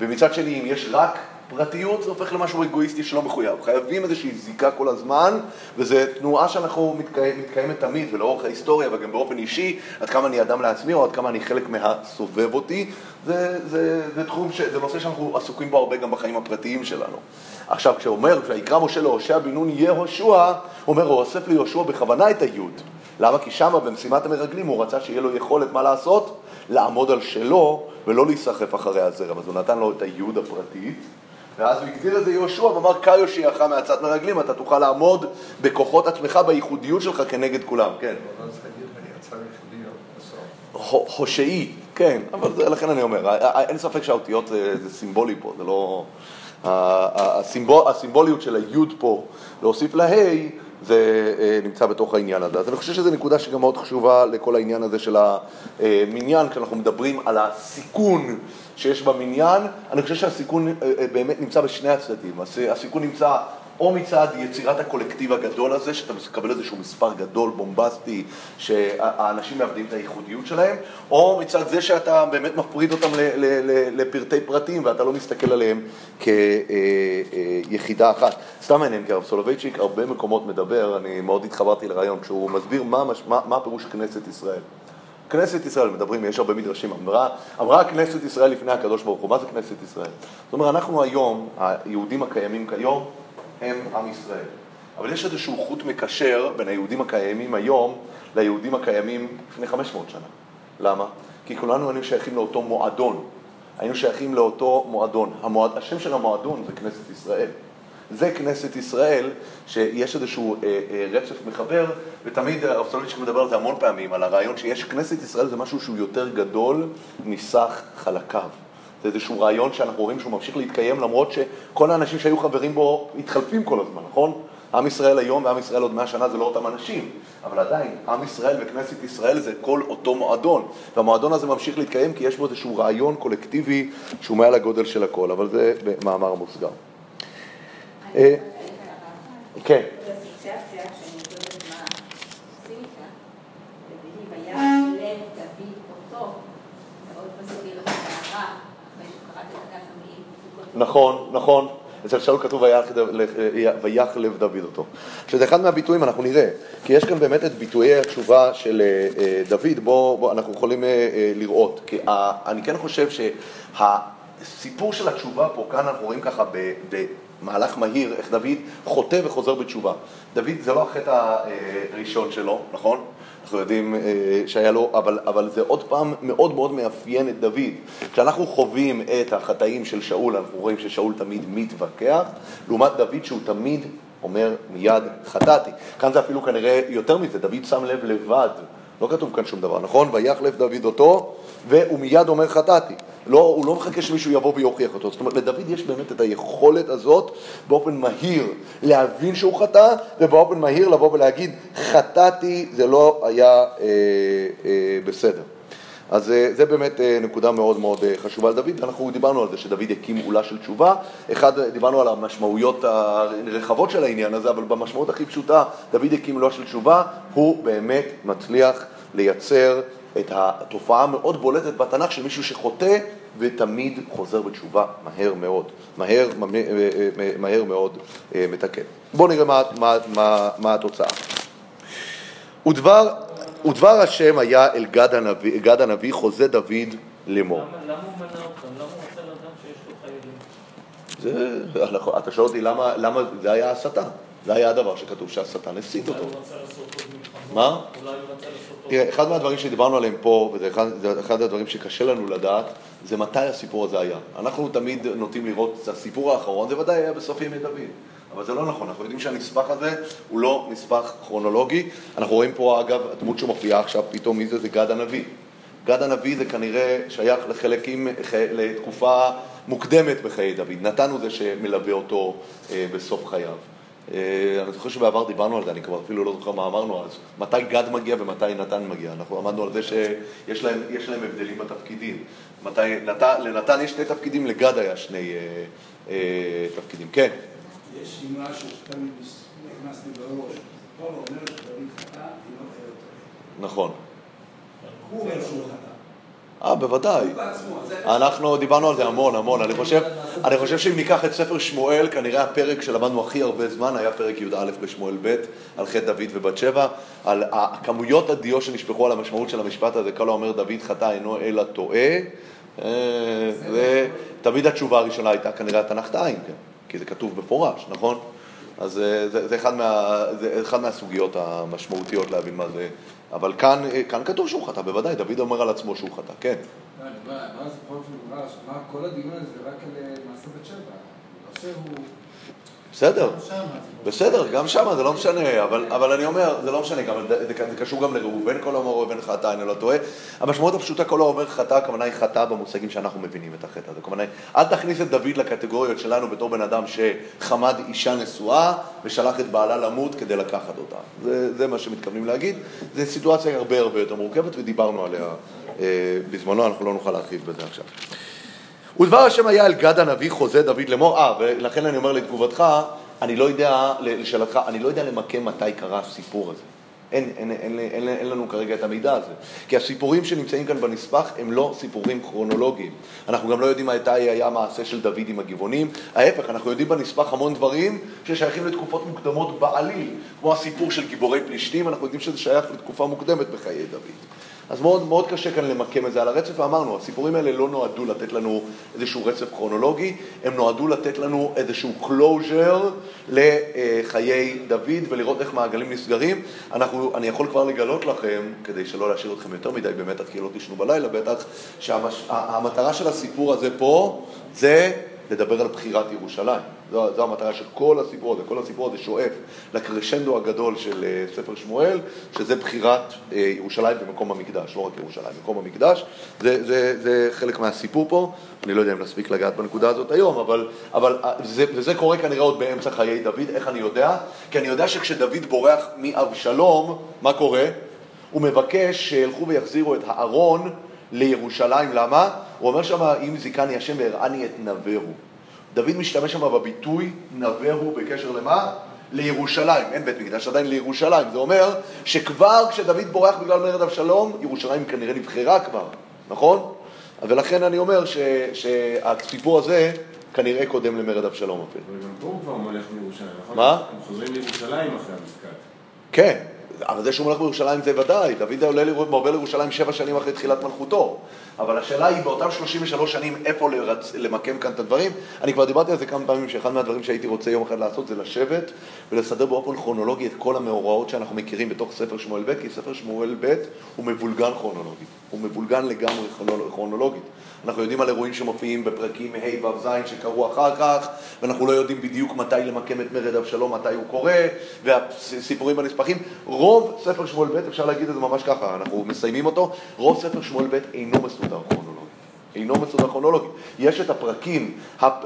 ומצד שני, אם יש רק פרטיות, זה הופך למשהו אגואיסטי שלא מחויב. חייבים איזושהי זיקה כל הזמן, וזו תנועה שאנחנו מתקיים, מתקיימת תמיד ולאורך ההיסטוריה וגם באופן אישי, עד כמה אני אדם לעצמי או עד כמה אני חלק מהסובב אותי, זה, זה, זה תחום, ש, זה נושא שאנחנו עסוקים בו הרבה גם בחיים הפרטיים שלנו. עכשיו, כשאומר, כשיקרא משה להושע בן נון יהושע, הוא אומר, הוא אוסף ליהושע בכוונה את היוד. למה? כי שמה במשימת המרגלים הוא רצה שיהיה לו יכולת מה לעשות? לעמוד על שלו ולא להיסחף אחרי הזרם. אז הוא נתן לו את היוד הפרטית. ואז הוא הגדיר את זה יהושע ואמר, קר יושיעך מעצת מרגלים, אתה תוכל לעמוד בכוחות עצמך, בייחודיות שלך כנגד כולם, כן. הו- הושעי, כן, אבל זה, לכן אני אומר, אין ספק שהאותיות זה, זה סימבולי פה, זה לא... הסימבול, הסימבוליות של היוד פה, להוסיף לה' זה אה, נמצא בתוך העניין הזה. אז אני חושב שזו נקודה שגם מאוד חשובה לכל העניין הזה של המניין, כשאנחנו מדברים על הסיכון שיש במניין, אני חושב שהסיכון אה, אה, באמת נמצא בשני הצדדים. הס- הסיכון נמצא או מצד יצירת הקולקטיב הגדול הזה, שאתה מקבל איזשהו מספר גדול, בומבסטי, שהאנשים מאבדים את הייחודיות שלהם, או מצד זה שאתה באמת מפריד אותם לפרטי פרטים ואתה לא מסתכל עליהם כיחידה אחת. סתם מעניין, כי הרב סולובייצ'יק הרבה מקומות מדבר, אני מאוד התחברתי לרעיון, כשהוא מסביר מה, מה, מה הפירוש כנסת ישראל. כנסת ישראל, מדברים, יש הרבה מדרשים, אמרה, אמרה כנסת ישראל לפני הקדוש ברוך הוא, מה זה כנסת ישראל? זאת אומרת, אנחנו היום, היהודים הקיימים כיום, הם עם ישראל. אבל יש איזשהו חוט מקשר בין היהודים הקיימים היום ליהודים הקיימים לפני 500 שנה. למה? כי כולנו היינו שייכים לאותו מועדון. היינו שייכים לאותו מועדון. המועד, השם של המועדון זה כנסת ישראל. זה כנסת ישראל, שיש איזשהו אה, אה, רצף מחבר, ותמיד הרב סולוביץ' מדבר על זה המון פעמים, על הרעיון שיש כנסת ישראל זה משהו שהוא יותר גדול מסך חלקיו. זה איזשהו רעיון שאנחנו רואים שהוא ממשיך להתקיים למרות שכל האנשים שהיו חברים בו מתחלפים כל הזמן, נכון? עם ישראל היום ועם ישראל עוד מאה שנה זה לא אותם אנשים, אבל עדיין, עם ישראל וכנסת ישראל זה כל אותו מועדון, והמועדון הזה ממשיך להתקיים כי יש בו איזשהו רעיון קולקטיבי שהוא מעל הגודל של הכל, אבל זה במאמר מוסגר. אה, כן. נכון, נכון. אצל שאול כתוב ויח לב- דוד אותו. שזה אחד מהביטויים, אנחנו נראה, כי יש כאן באמת את ביטויי התשובה של אה, אה, דוד, בואו בוא, אנחנו יכולים לראות. כי אני כן חושב שהסיפור של התשובה פה, כאן אנחנו רואים ככה במהלך מהיר, איך דוד חוטא וחוזר בתשובה. דוד זה לא החטא הראשון שלו, נכון? אנחנו יודעים אה, שהיה לו, אבל, אבל זה עוד פעם מאוד מאוד מאפיין את דוד. כשאנחנו חווים את החטאים של שאול, אנחנו רואים ששאול תמיד מתווכח, לעומת דוד שהוא תמיד אומר מיד חטאתי. כאן זה אפילו כנראה יותר מזה, דוד שם לב לבד, לא כתוב כאן שום דבר, נכון? ויח לב דוד אותו, והוא מיד אומר חטאתי. לא, הוא לא מחכה שמישהו יבוא ויוכיח אותו. זאת אומרת, לדוד יש באמת את היכולת הזאת באופן מהיר להבין שהוא חטא, ובאופן מהיר לבוא ולהגיד, חטאתי, זה לא היה אה, אה, בסדר. אז אה, זה באמת אה, נקודה מאוד מאוד אה, חשובה לדוד, אנחנו דיברנו על זה שדוד הקים עולה של תשובה, אחד, דיברנו על המשמעויות הרחבות של העניין הזה, אבל במשמעות הכי פשוטה, דוד הקים עולה של תשובה, הוא באמת מצליח לייצר את התופעה המאוד בולטת בתנ"ך של מישהו שחוטא ותמיד חוזר בתשובה מהר מאוד, מהר, מהר מאוד אה, מתקן. בואו נראה מה, מה, מה, מה התוצאה. ודבר, ודבר השם היה אל גד הנביא, גד הנביא חוזה דוד לאמור. למה הוא מנע אותם? למה הוא עושה לאדם שיש לו חיילים? זה, אתה שואל אותי למה, למה זה היה הסתה, זה היה הדבר שכתוב שהשטן הסית אותו. מה? תראה, אחד מהדברים שדיברנו עליהם פה, וזה אחד, אחד הדברים שקשה לנו לדעת, זה מתי הסיפור הזה היה. אנחנו תמיד נוטים לראות את הסיפור האחרון, זה ודאי היה בסוף ימי דוד. אבל זה לא נכון, אנחנו יודעים שהנספח הזה הוא לא נספח כרונולוגי. אנחנו רואים פה, אגב, הדמות שמופיעה עכשיו פתאום, מי זה? זה גד הנביא. גד הנביא זה כנראה שייך לחלקים, לתקופה מוקדמת בחיי דוד. נתן הוא זה שמלווה אותו אה, בסוף חייו. אה, אני זוכר שבעבר דיברנו על זה, אני כבר אפילו לא זוכר מה אמרנו אז. מתי גד מגיע ומתי נתן מגיע. אנחנו עמדנו על זה שיש להם, להם הבדלים בתפקידים. מתי, נת, לנתן יש שני תפקידים, לגד היה שני אה, אה, תפקידים. כן. יש אמרה שתמיד נכנס לי בראש. לא. נכון. הוא אומר שהוא חטא. אה, בוודאי. אנחנו דיברנו על זה המון, המון. אני חושב, אני חושב שאם ניקח את ספר שמואל, כנראה הפרק שלמדנו הכי הרבה זמן היה פרק י"א בשמואל ב', על חטא דוד ובת שבע, על הכמויות הדיו שנשפכו על המשמעות של המשפט הזה, כל האומר דוד חטא אינו אלא טועה. אה, ותמיד התשובה הראשונה הייתה כנראה התנ"ך עין, כן, כי זה כתוב במפורש, נכון? אז אה, זה, זה, אחד מה, זה אחד מהסוגיות המשמעותיות להבין מה זה. אבל כאן, אה, כאן כתוב שהוא חטא, בוודאי, דוד אומר על עצמו שהוא חטא, כן. לא, מה זה פה אפילו מה כל הדיון הזה זה רק על אה, מעשה בת שבע. לא שהוא... בסדר, אז- בסדר, גם שם זה לא משנה, אבל, אבל אני אומר, זה לא משנה, גם, זה, זה קשור גם לראובן, כל האומר ראובן חטא, אני לא טועה. המשמעות הפשוטה, כל האומר חטא, הכוונה היא חטא במושגים שאנחנו מבינים את החטא הזה. הכוונה היא, אל תכניס את דוד לקטגוריות שלנו בתור בן אדם שחמד אישה נשואה ושלח את בעלה למות כדי לקחת אותה. זה, זה מה שמתכוונים להגיד. זו סיטואציה הרבה הרבה יותר מורכבת ודיברנו עליה אה, בזמנו, אנחנו לא נוכל להרחיב בזה עכשיו. ודבר השם היה אל גד הנביא חוזה דוד לאמור, אה, ולכן אני אומר לתגובתך, אני לא יודע, לשאלתך, אני לא יודע למקם מתי קרה הסיפור הזה. אין, אין, אין, אין, אין, אין לנו כרגע את המידע הזה. כי הסיפורים שנמצאים כאן בנספח הם לא סיפורים כרונולוגיים. אנחנו גם לא יודעים מתי היה המעשה של דוד עם הגבעונים. ההפך, אנחנו יודעים בנספח המון דברים ששייכים לתקופות מוקדמות בעליל, כמו הסיפור של גיבורי פלישתים, אנחנו יודעים שזה שייך לתקופה מוקדמת בחיי דוד. אז מאוד, מאוד קשה כאן למקם את זה על הרצף, ואמרנו, הסיפורים האלה לא נועדו לתת לנו איזשהו רצף כרונולוגי, הם נועדו לתת לנו איזשהו closure לחיי דוד ולראות איך מעגלים נסגרים. אנחנו, אני יכול כבר לגלות לכם, כדי שלא להשאיר אתכם יותר מדי באמת כי לא תישנו בלילה בטח, שהמטרה של הסיפור הזה פה זה לדבר על בחירת ירושלים. זו, זו המטרה של כל הסיפור הזה. כל הסיפור הזה שואף לקרשנדו הגדול של אה, ספר שמואל, שזה בחירת אה, ירושלים במקום המקדש, לא רק ירושלים, מקום המקדש. זה, זה, זה חלק מהסיפור פה. אני לא יודע אם נספיק לגעת בנקודה הזאת היום, אבל, אבל אה, זה, וזה קורה כנראה עוד באמצע חיי דוד. איך אני יודע? כי אני יודע שכשדוד בורח מאבשלום, מה קורה? הוא מבקש שילכו ויחזירו את הארון לירושלים. למה? הוא אומר שם, אם זיכני השם והראני את נבהו. דוד משתמש שם בביטוי נבהו בקשר למה? לירושלים, אין בית מקדש, עדיין לירושלים. זה אומר שכבר כשדוד בורח בגלל מרד אבשלום, ירושלים כנראה נבחרה כבר, נכון? ולכן אני אומר ש, שהסיפור הזה כנראה קודם למרד אבשלום אפילו. אבל גם פה הוא כבר מולך מירושלים, נכון? מה? הם חוזרים לירושלים אחרי המפקד. כן, אבל זה שהוא מלך בירושלים זה ודאי, דוד עולה מרבה לירושלים שבע שנים אחרי תחילת מלכותו. אבל השאלה היא באותם 33 שנים איפה לרצ... למקם כאן את הדברים. אני כבר דיברתי על זה כמה פעמים, שאחד מהדברים שהייתי רוצה יום אחד לעשות זה לשבת ולסדר באופן כרונולוגי את כל המאורעות שאנחנו מכירים בתוך ספר שמואל ב', כי ספר שמואל ב' הוא מבולגן כרונולוגית, הוא מבולגן לגמרי כרונולוגית. אנחנו יודעים על אירועים שמופיעים בפרקים ה' ו' ז' שקרו אחר כך, ואנחנו לא יודעים בדיוק מתי למקם את מרד אבשלום, מתי הוא קורה, והסיפורים הנספחים. רוב ספר שמואל ב', אפשר להגיד את זה ממש ככה, אנחנו מסיימים אותו, רוב ספר שמואל ב' אינו מסודר כרונולוגית. אינו מסודר כרונולוגית. יש את הפרקים,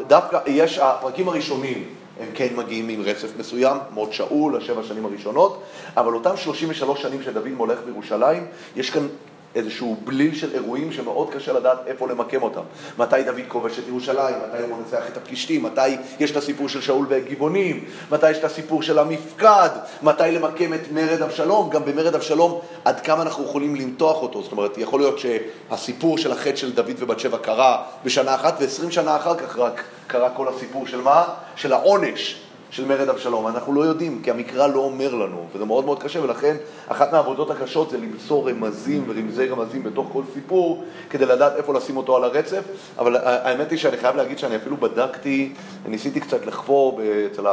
דווקא, יש הפרקים הראשונים, הם כן מגיעים עם רצף מסוים, מות שאול, השבע שנים הראשונות, אבל אותם 33 שנים שדוד מולך בירושלים, יש כאן איזשהו בליל של אירועים שמאוד קשה לדעת איפה למקם אותם. מתי דוד כובש את ירושלים, מתי הוא מנצח את הפלישתים, מתי יש את הסיפור של שאול והגבעונים, מתי יש את הסיפור של המפקד, מתי למקם את מרד אבשלום, גם במרד אבשלום עד כמה אנחנו יכולים למתוח אותו. זאת אומרת, יכול להיות שהסיפור של החטא של דוד ובת שבע קרה בשנה אחת, ועשרים שנה אחר כך רק קרה כל הסיפור של מה? של העונש. של מרד אבשלום. אנחנו לא יודעים, כי המקרא לא אומר לנו, וזה מאוד מאוד קשה, ולכן אחת מהעבודות הקשות זה למצוא רמזים ורמזי רמזים בתוך כל סיפור, כדי לדעת איפה לשים אותו על הרצף, אבל האמת היא שאני חייב להגיד שאני אפילו בדקתי, ניסיתי קצת לחפור אצל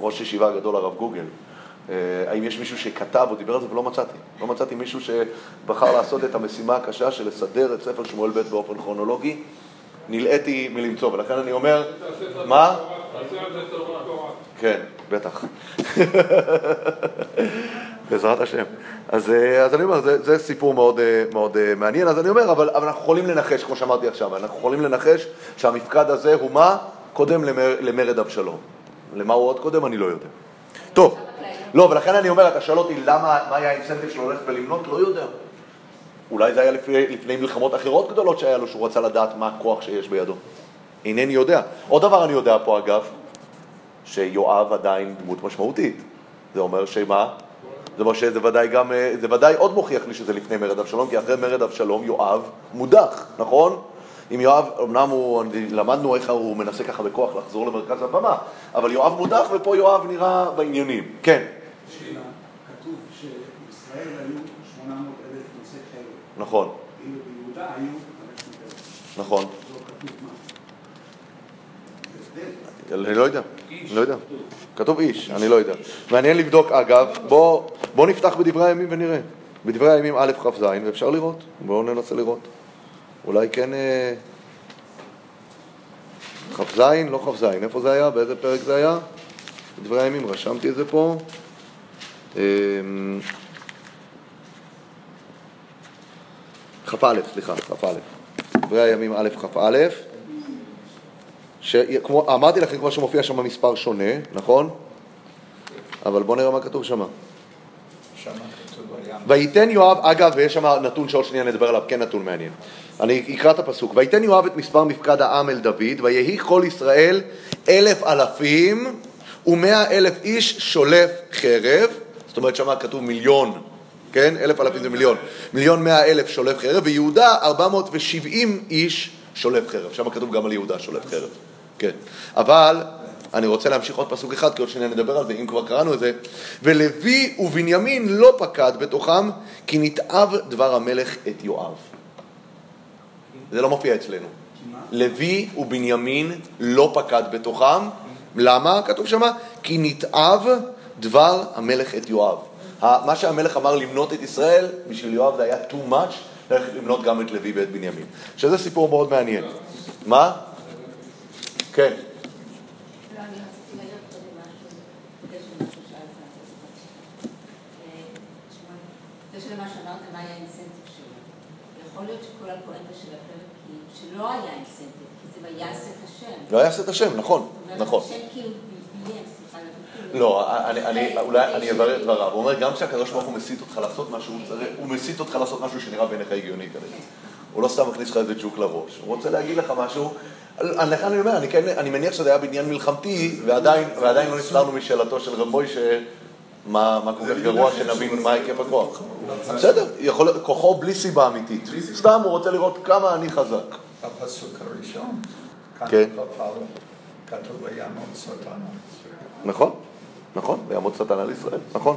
ראש ישיבה הגדול, הרב גוגל. אה, האם יש מישהו שכתב או דיבר על זה ולא מצאתי. לא מצאתי מישהו שבחר לעשות את המשימה הקשה של לסדר את ספר שמואל ב' באופן כרונולוגי. נלאיתי מלמצוא, ולכן אני אומר, מה? כן, בטח. בעזרת השם. אז, אה, אז אני אומר, זה, זה סיפור מאוד, אה, מאוד אה, מעניין, אז אני אומר, אבל, אבל אנחנו יכולים לנחש, כמו שאמרתי עכשיו, אנחנו יכולים לנחש שהמפקד הזה הוא מה? קודם למר, למרד אבשלום. למה הוא עוד קודם? אני לא יודע. טוב, לא, ולכן אני אומר, אתה שואל אותי למה, מה היה האינסנטיב שלו ללכת ולמנות? לא יודע. אולי זה היה לפני, לפני מלחמות אחרות גדולות שהיה לו, שהוא רצה לדעת מה הכוח שיש בידו. אינני יודע. עוד דבר אני יודע פה, אגב, שיואב עדיין דמות משמעותית. זה אומר שמה? זה אומר שזה ודאי גם, אה, זה ודאי עוד מוכיח לי שזה לפני מרד אבשלום, כי אחרי מרד אבשלום יואב מודח, נכון? אם יואב, אמנם הוא, למדנו איך הוא מנסה ככה בכוח לחזור למרכז הבמה, אבל יואב מודח ופה יואב נראה בעניינים. כן. שאלה, כתוב שישראל היו 800 אלף נושאי חלק. נכון. ואילו ביהודה היו 500 אלף. נכון. לא. אני לא יודע, אני לא יודע. כתוב איש, אני לא יודע. מעניין לבדוק, אגב, בוא, בוא נפתח בדברי הימים ונראה. בדברי הימים א' כ"ז, ואפשר לראות. בואו ננסה לראות. אולי כן... אה, כ"ז, לא כ"ז, איפה זה היה? באיזה פרק זה היה? בדברי הימים, רשמתי את זה פה. כ"א, סליחה, כ"א. דברי הימים א' כ"א. שכמו, אמרתי לכם כבר שמופיע שם מספר שונה, נכון? אבל בואו נראה מה כתוב שם. וייתן יואב, אגב, ויש שם נתון שעוד שנייה נדבר עליו, כן נתון מעניין. אני אקרא את הפסוק. וייתן יואב את מספר מפקד העם אל דוד, ויהי כל ישראל אלף אלפים, ומאה אלף איש שולף חרב, זאת אומרת שמה כתוב מיליון, כן? אלף אלפים זה מיליון. מיליון מאה אלף שולף חרב, ויהודה 470 איש שולף חרב. שם כתוב גם על יהודה שולף חרב. כן. אבל אני רוצה להמשיך עוד פסוק אחד, כי עוד שניה נדבר על זה, אם כבר קראנו את זה. ולוי ובנימין לא פקד בתוכם, כי נתעב דבר המלך את יואב. זה לא מופיע אצלנו. לוי ובנימין לא פקד בתוכם. למה? כתוב שמה? כי נתעב דבר המלך את יואב. מה שהמלך אמר למנות את ישראל, בשביל יואב זה היה too much, צריך למנות גם את לוי ואת בנימין. שזה סיפור מאוד מעניין. מה? כן. לא, למה שאמרת, מה היה האינסנטיב שלו? יכול להיות שכל הפואנטה של הפרק היא שלא היה אינסנטיב, כי זה ויעש את השם. לא יעשה את השם, נכון, נכון. השם כאילו ביים. לא, אני, אני, אולי אני אברר את דבריו. הוא אומר, גם כשהקדוש ברוך הוא מסית אותך לעשות משהו, הוא מסית אותך לעשות משהו שנראה בעיניך הגיוני כרגע. הוא לא סתם מכניס לך איזה ג'וק לראש. הוא רוצה להגיד לך משהו, לכן אני אומר, אני, כן, אני מניח שזה היה בעניין מלחמתי, ועדיין, ועדיין לא נצלרנו משאלתו של רב מוישה, מה, כל כך גרוע שנבין מה היקף הכוח. בסדר, יכול כוחו בלי סיבה אמיתית. סתם הוא רוצה לראות כמה אני חזק. בפסוק הראשון, כאן כן. כ"א, כתוב ויעמוד סרטן. נכון, נכון, ויעמוד שטן על ישראל, נכון.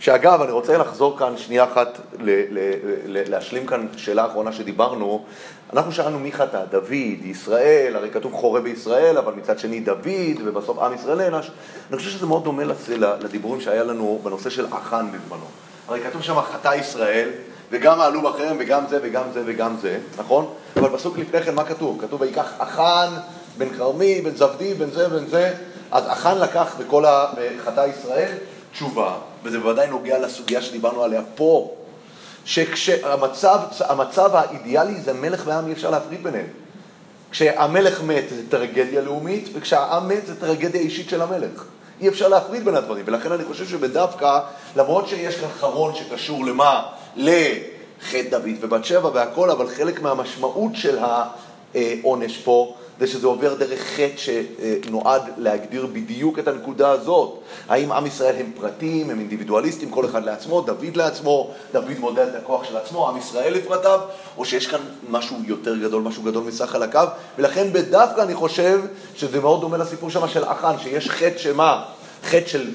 שאגב, אני רוצה לחזור כאן שנייה אחת, ל- ל- ל- להשלים כאן שאלה אחרונה שדיברנו. אנחנו שאלנו מי חטא, דוד, ישראל, הרי כתוב חורה בישראל, אבל מצד שני דוד, ובסוף עם ישראל נענש. אני חושב שזה מאוד דומה לס- לדיבורים שהיה לנו בנושא של אחן בזמנו. הרי כתוב שם חטא ישראל, וגם העלו בחרם, וגם זה, וגם זה, וגם זה, נכון? אבל פסוק לפני כן, מה כתוב? כתוב, ויקח אחן, בן כרמי, בן זבדי, בן זה, בן זה. אז אחן לקח בכל ה- בחטא ישראל תשובה, וזה בוודאי נוגע לסוגיה שדיברנו עליה פה, שכשהמצב המצב האידיאלי זה מלך ועם, אי אפשר להפריד ביניהם. כשהמלך מת זה טרגדיה לאומית, וכשהעם מת זה טרגדיה אישית של המלך. אי אפשר להפריד בין הדברים, ולכן אני חושב שבדווקא, למרות שיש כאן חרון שקשור למה? לחטא דוד ובת שבע והכל, אבל חלק מהמשמעות של העונש פה, זה שזה עובר דרך חטא שנועד להגדיר בדיוק את הנקודה הזאת. האם עם ישראל הם פרטים, הם אינדיבידואליסטים, כל אחד לעצמו, דוד לעצמו, דוד מודד את הכוח של עצמו, עם ישראל לפרטיו, או שיש כאן משהו יותר גדול, משהו גדול מסך חלקיו, ולכן בדווקא אני חושב שזה מאוד דומה לסיפור שם של אחן, שיש חטא שמה? חטא של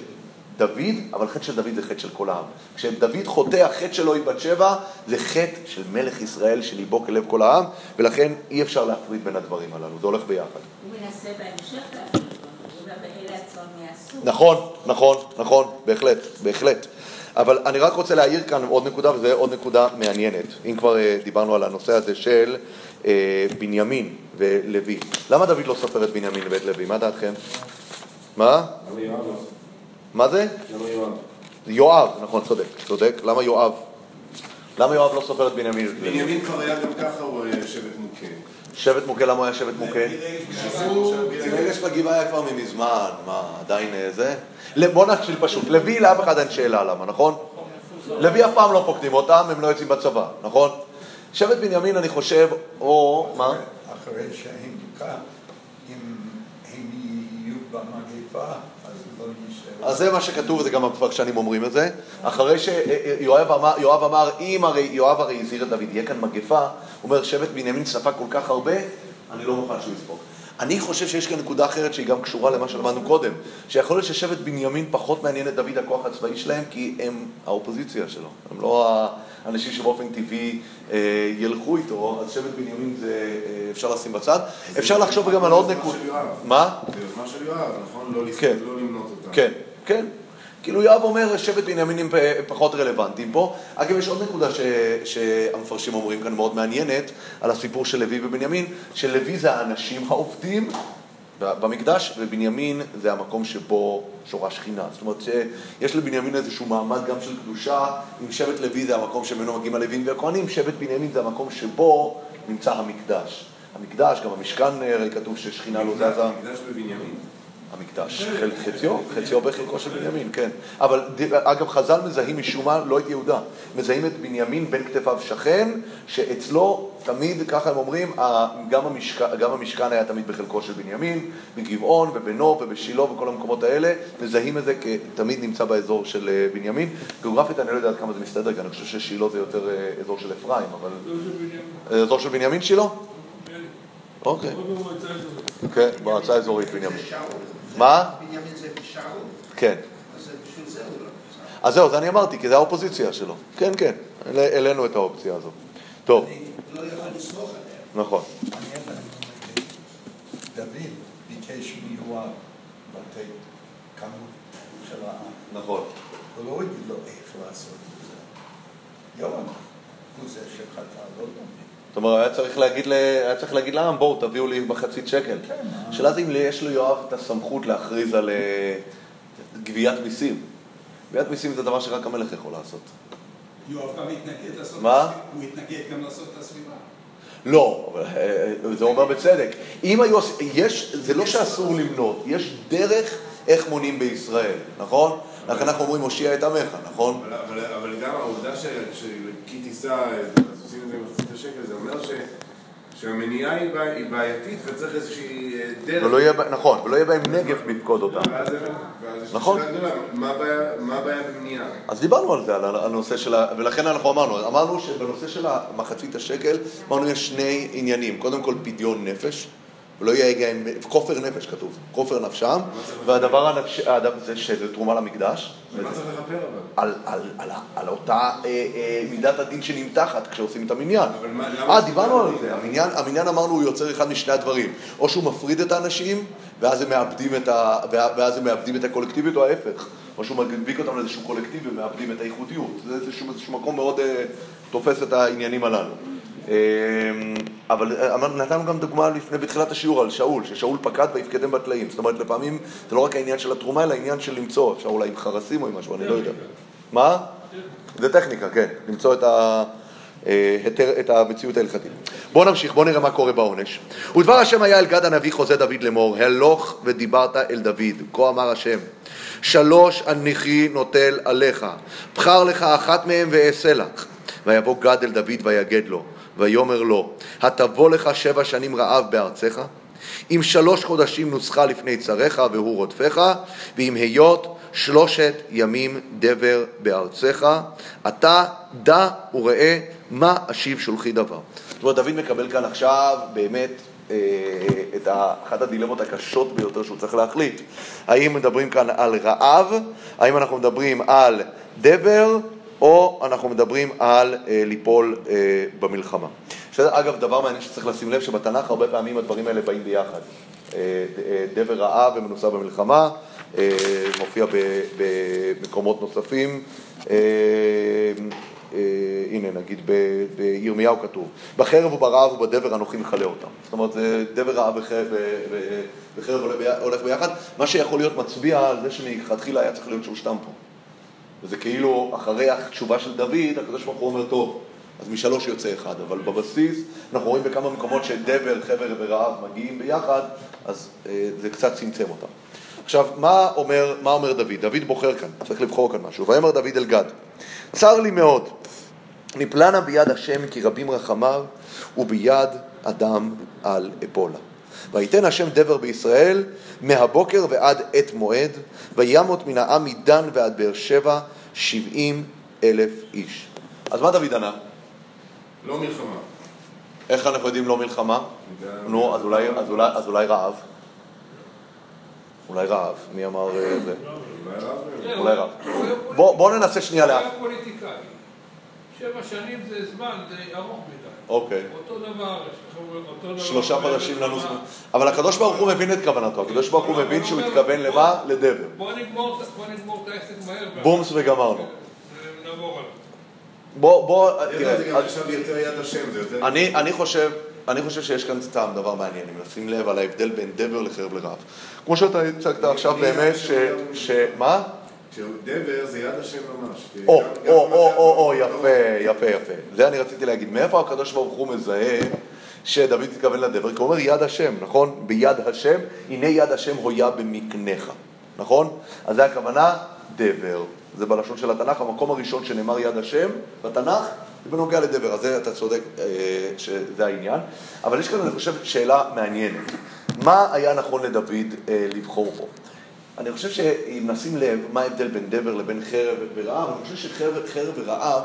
דוד, אבל חטא של דוד זה חטא של כל העם. כשדוד חוטא, החטא שלו היא בת שבע, זה חטא של מלך ישראל, שליבו כלב כל העם, ולכן אי אפשר להפריד בין הדברים הללו, זה הולך ביחד. הוא מנסה בהמשך. נכון, נכון, נכון, בהחלט, בהחלט. אבל אני רק רוצה להעיר כאן עוד נקודה, וזו עוד נקודה מעניינת. אם כבר אה, דיברנו על הנושא הזה של אה, בנימין ולוי. למה דוד לא סופר את בנימין ואת לוי? מה דעתכם? מה? מה זה? למה יואב? יואב, נכון, צודק, צודק. למה יואב? למה יואב לא סופר את בנימין? בנימין כבר היה גם ככה, הוא היה שבט מוכה. שבט מוכה, למה הוא היה שבט מוכה? רגש בגבעה היה כבר ממזמן, מה, עדיין אה, זה? בוא נתחיל פשוט, לוי לאף אחד אין שאלה למה, נכון? לוי אף פעם לא פוקדים אותם, הם לא יוצאים בצבא, נכון? שבט בנימין, אני חושב, או, מה? אחרי שהם כאן, אם הם יהיו במגפה. אז זה מה שכתוב, זה גם הפרשנים אומרים את זה. אחרי שיואב אמר, יואב אמר, אם הרי, יואב הרי הזהיר את דוד, יהיה כאן מגפה, הוא אומר, שבט בנימין ספג כל כך הרבה, אני לא מוכן שהוא יספוג. אני חושב שיש כאן נקודה אחרת שהיא גם קשורה למה שלמדנו קודם, שיכול להיות ששבט בנימין פחות מעניין את דוד הכוח הצבאי שלהם, כי הם האופוזיציה שלו, הם לא האנשים שבאופן טבעי אה, ילכו איתו, אז שבט בנימין זה אה, אפשר לשים בצד. אפשר לחשוב גם על עוד נקודה. מה? זה יוזמה של יואב, נכון? לא כן. לא למנות אותה. כן, כן. כאילו יואב אומר שבט בנימינים פחות רלוונטיים פה. אגב, יש עוד נקודה ש, שהמפרשים אומרים כאן מאוד מעניינת, על הסיפור של לוי ובנימין, שלוי זה האנשים העובדים במקדש, ובנימין זה המקום שבו שורה שכינה. זאת אומרת שיש לבנימין איזשהו מעמד גם של קדושה, אם שבט לוי זה המקום שממנו מגיעים הלווים והכהנים, שבט בנימין זה המקום שבו נמצא המקדש. המקדש, גם המשכן, הרי כתוב ששכינה לא זזה. מקדש בבנימין. המקדש, חל- חציו, חציו בחלקו של בנימין, כן. אבל אגב, חז"ל מזהים משום מה לא את יהודה. מזהים את בנימין בין כתפיו שכן, שאצלו תמיד, ככה הם אומרים, גם, המשכ... גם המשכן היה תמיד בחלקו של בנימין, בגבעון ובנוב ובשילה וכל המקומות האלה, מזהים את זה כתמיד נמצא באזור של אה, בנימין. גיאוגרפית אני לא יודע עד כמה זה מסתדר, כי אני חושב ששילה זה יותר אה, אזור של אפרים, אבל... אה, אזור של בנימין שילה? אוקיי. כן, מועצה אזורית בנימין. זה. מה? בנימין זה בשאול, כן. אז זה בשביל זה הוא לא נמצא. אז זהו, אז אני אמרתי, כי זה האופוזיציה שלו. כן, כן, העל- העלינו את האופציה הזו. טוב, אני לא יכול לסמוך עליה. נכון. דוד ביקש מיואב לתת כמות של העם. נכון. הוא לא יגיד לו איך לעשות את זה. יואב הוא זה שחטא, לא דוד. זאת אומרת, היה צריך להגיד, ל... היה צריך להגיד לעם, בואו תביאו לי מחצית שקל. כן. השאלה זה אם יש ליואב את הסמכות להכריז על אה, גביית מיסים. גביית מיסים זה דבר שרק המלך יכול לעשות. יואב גם התנגד לעשות מה? הוא התנגד גם לעשות את הסביבה. לא, אבל, אה, זה אומר בצדק. אם היו, יש, זה לא שאסור למנות, יש דרך איך מונים בישראל, נכון? לכן אנחנו אומרים הושיע את עמך, נכון? אבל, גם העובדה שכי תישא, עושים את זה במחצית השקל, זה אומר ש, שהמניעה היא, בעי- היא בעייתית וצריך איזושהי אה, דרך. נכון, ולא יהיה בהם נגף בפקוד אותם. ואז נכון. מה הבעיה- במניעה? אז דיברנו על זה, על הנושא של ה... ולכן אנחנו אמרנו, אמרנו שבנושא של המחצית השקל, אמרנו יש שני עניינים, קודם כל פדיון נפש, ולא יהיה גם, כופר נפש כתוב, כופר נפשם, והדבר הנפש... זה שזה תרומה למקדש, מה צריך לכפר אבל? על, על, על, ה- על אותה אה, אה, מידת הדין שנמתחת כשעושים את המניין. אה, דיברנו על זה. המניין, אמרנו הוא יוצר אחד משני הדברים. או שהוא מפריד את האנשים, ואז הם מאבדים את, הקולקטיביות, או ההפך. או שהוא מדביק אותם לאיזשהו קולקטיב ומאבדים את האיכותיות. זה איזשהו, איזשהו מקום מאוד אה, תופס את העניינים הללו. אה, אבל אה, נתנו גם דוגמה לפני, בתחילת השיעור על שאול, ששאול פקד ויפקדם בטלאים. זאת אומרת, לפעמים זה לא רק העניין של התרומה, אלא העניין של למצוא, אפשר אולי עם חרסים או עם משהו, אני לא יודע. מה? זה טכניקה, כן, למצוא את, ה, אה, היתר, את המציאות ההלכתית. בואו נמשיך, בואו נראה מה קורה בעונש. ודבר השם היה אל גד הנביא חוזה דוד לאמור, הלוך ודיברת אל דוד, כה אמר השם, שלוש אנכי נוטל עליך, בחר לך אחת מהם ואעשה לך. ויבוא גד אל דוד ויגד לו, ויאמר לו, התבוא לך שבע שנים רעב בארצך? אם שלוש חודשים נוסחה לפני צריך והוא רודפך, ואם היות שלושת ימים דבר בארצך, אתה דע וראה מה אשיב שולחי דבר. זאת אומרת, דוד מקבל כאן עכשיו באמת אה, את אחת הדילמות הקשות ביותר שהוא צריך להחליט. האם מדברים כאן על רעב, האם אנחנו מדברים על דבר, או אנחנו מדברים על אה, ליפול אה, במלחמה. שזה אגב דבר מעניין שצריך לשים לב שבתנ"ך הרבה פעמים הדברים האלה באים ביחד. אה, אה, דבר רעב ומנוסה במלחמה, אה, מופיע ב- במקומות נוספים. אה, אה, הנה נגיד ב- בירמיהו כתוב, בחרב וברעב ובדבר אנוכי מכלה אותם. זאת אומרת, זה דבר רעב וחרב, וחרב הולך ביחד, מה שיכול להיות מצביע על זה שמלכתחילה היה צריך להיות שלושתם פה. וזה כאילו, אחרי התשובה של דוד, הקדוש ברוך הוא אומר, טוב, אז משלוש יוצא אחד, אבל בבסיס אנחנו רואים בכמה מקומות שדבר, חבר ורעב מגיעים ביחד, אז אה, זה קצת צמצם אותם. עכשיו, מה אומר, מה אומר דוד? דוד בוחר כאן, צריך לבחור כאן משהו. ויאמר דוד אל גד, צר לי מאוד, נפלנה ביד השם כי רבים רחמיו, וביד אדם על אפולה. ויתן השם דבר בישראל מהבוקר ועד עת מועד, וימות מן העם מדן ועד באר שבע שבעים אלף איש. אז מה דוד ענה? לא מלחמה. איך אנחנו יודעים לא מלחמה? נו, אז אולי, אז אולי, אז אולי רעב. אולי רעב, מי אמר אה, זה? אולי רעב. בוא, בוא ננסה שנייה פוליטיקאי. שבע שנים זה זמן, זה ארוך מדי. אוקיי. אותו דבר, אותו דבר. שלושה חודשים לנו. זמן. אבל הקדוש ברוך הוא מבין את כוונתו, הקדוש ברוך הוא מבין שהוא התכוון למה? לדבר. בוא נגמור את- העסק מהר. בומס וגמרנו. עליו. בוא, בוא, זה תראה, גם עכשיו יותר יד השם, זה יותר... אני, אני חושב, אני חושב שיש כאן סתם דבר מעניין, אם נשים לב על ההבדל בין דבר לחרב לרעב. כמו שאתה הצגת עכשיו באמת, ש... מה? דבר זה יד השם ממש. או, או, או, מה או, יפה, יפה, יפה. זה אני רציתי להגיד. מאיפה הקדוש ברוך הוא מזהה שדוד התכוון לדבר, כי הוא אומר יד השם, נכון? ביד השם, הנה יד השם הויה במקנך, נכון? אז זה הכוונה דבר. זה בלשון של התנ"ך, המקום הראשון שנאמר יד השם בתנ"ך, זה בנוגע לדבר, אז זה אתה צודק אה, שזה העניין. אבל יש כאן, אני חושב, שאלה מעניינת. מה היה נכון לדוד אה, לבחור פה? אני חושב שאם נשים לב מה ההבדל בין דבר לבין חרב ורעב, אני חושב שחרב ורעב,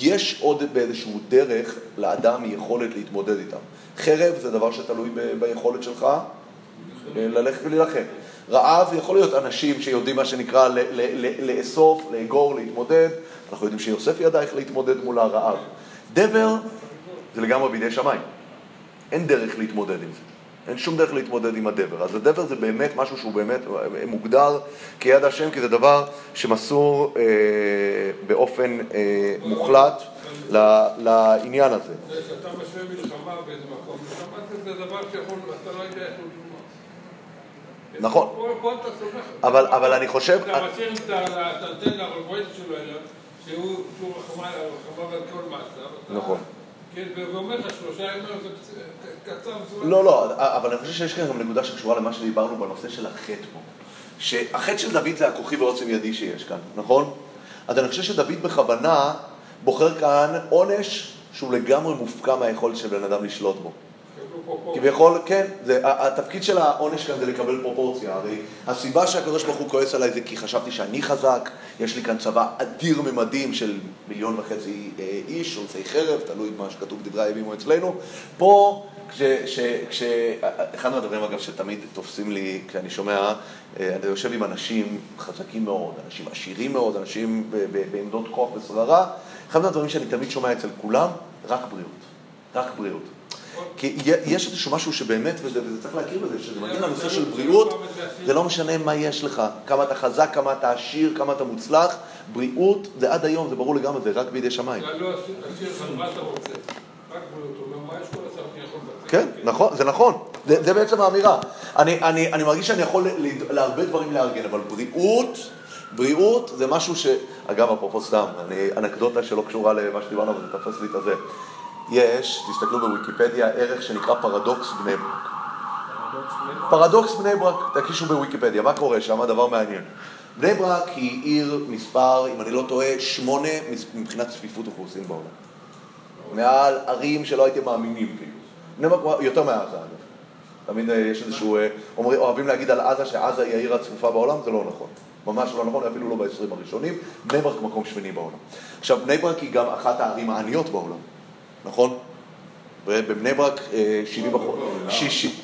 יש עוד באיזשהו דרך לאדם יכולת להתמודד איתם. חרב זה דבר שתלוי ב- ביכולת שלך ללכת ולהילחם. רעב יכול להיות אנשים שיודעים מה שנקרא ל- ל- ל- לאסוף, לאגור, להתמודד. אנחנו יודעים שיוסף ידע איך להתמודד מול הרעב. דבר זה לגמרי בידי שמיים. אין דרך להתמודד עם זה. אין שום דרך להתמודד עם הדבר. אז הדבר זה באמת משהו שהוא באמת מוגדר כיד השם, כי זה דבר שמסור אה, באופן אה, מוחלט ל, לעניין הזה. זה שאתה משווה מלחמה באיזה מקום, מלחמה זה דבר שיכול, אתה לא יודע איך הוא. נכון. אתה. אבל, אבל אני חושב... אתה משאיר את ה- את האנטנה הרבועית שלו אליו, שהוא רחמה על כל מעשיו. אתה- נכון. כן. לא, לא, אבל אני חושב שיש כאן גם נקודה שקשורה למה שדיברנו בנושא של החטא פה. שהחטא של דוד זה הכוחי ועוצם ידי שיש כאן, נכון? אז אני חושב שדוד בכוונה בוחר כאן עונש שהוא לגמרי מופקע מהיכולת של בן אדם לשלוט בו. כביכול, כן, זה, התפקיד של העונש כאן זה לקבל פרופורציה. הרי הסיבה שהקדוש ברוך הוא כועס עליי זה כי חשבתי שאני חזק, יש לי כאן צבא אדיר ממדים של מיליון וחצי אה, איש, שולצי חרב, תלוי מה שכתוב בדברי הימים או אצלנו. פה, כש, כש, כש, אחד מהדברים אגב שתמיד תופסים לי כשאני שומע, אה, אני יושב עם אנשים חזקים מאוד, אנשים עשירים מאוד, אנשים בעמדות כוח ושררה, אחד מהדברים שאני תמיד שומע אצל כולם, רק בריאות. רק בריאות. כי יש איזשהו משהו שבאמת, וזה, וזה צריך להכיר בזה, שזה מגיע לנושא של בריאות, זה לא משנה מה יש לך, כמה אתה חזק, כמה אתה עשיר, כמה אתה מוצלח, בריאות זה עד היום, זה ברור לגמרי, זה רק בידי שמיים. לא לבצע? כן, נכון, זה נכון, זה, זה בעצם האמירה. אני, אני, אני מרגיש שאני יכול להרבה דברים לארגן, אבל בריאות, בריאות זה משהו ש... אגב, אפרופו סתם, אני, אנקדוטה שלא קשורה למה שדיברנו, אבל זה תפס לי את הזה. יש, תסתכלו בוויקיפדיה, ערך שנקרא פרדוקס בני ברק. פרדוקס בני ברק, תקישו בוויקיפדיה, מה קורה שם? דבר מעניין. בני ברק היא עיר מספר, אם אני לא טועה, שמונה מבחינת צפיפות אוכלוסין בעולם. מעל ערים שלא הייתם מאמינים, כאילו. בני ברק יותר מעזה, אגב. תמיד אה, יש איזשהו, אה, אומרים, אוהבים להגיד על עזה שעזה היא העיר הצפופה בעולם, זה לא נכון. ממש לא נכון, אפילו לא ב-20 הראשונים. בני ברק מקום שמיני בעולם. עכשיו, בני ברק היא גם אחת הערים העניות בעולם, נכון? בבני ברק אה, 70 אחוז, שישי-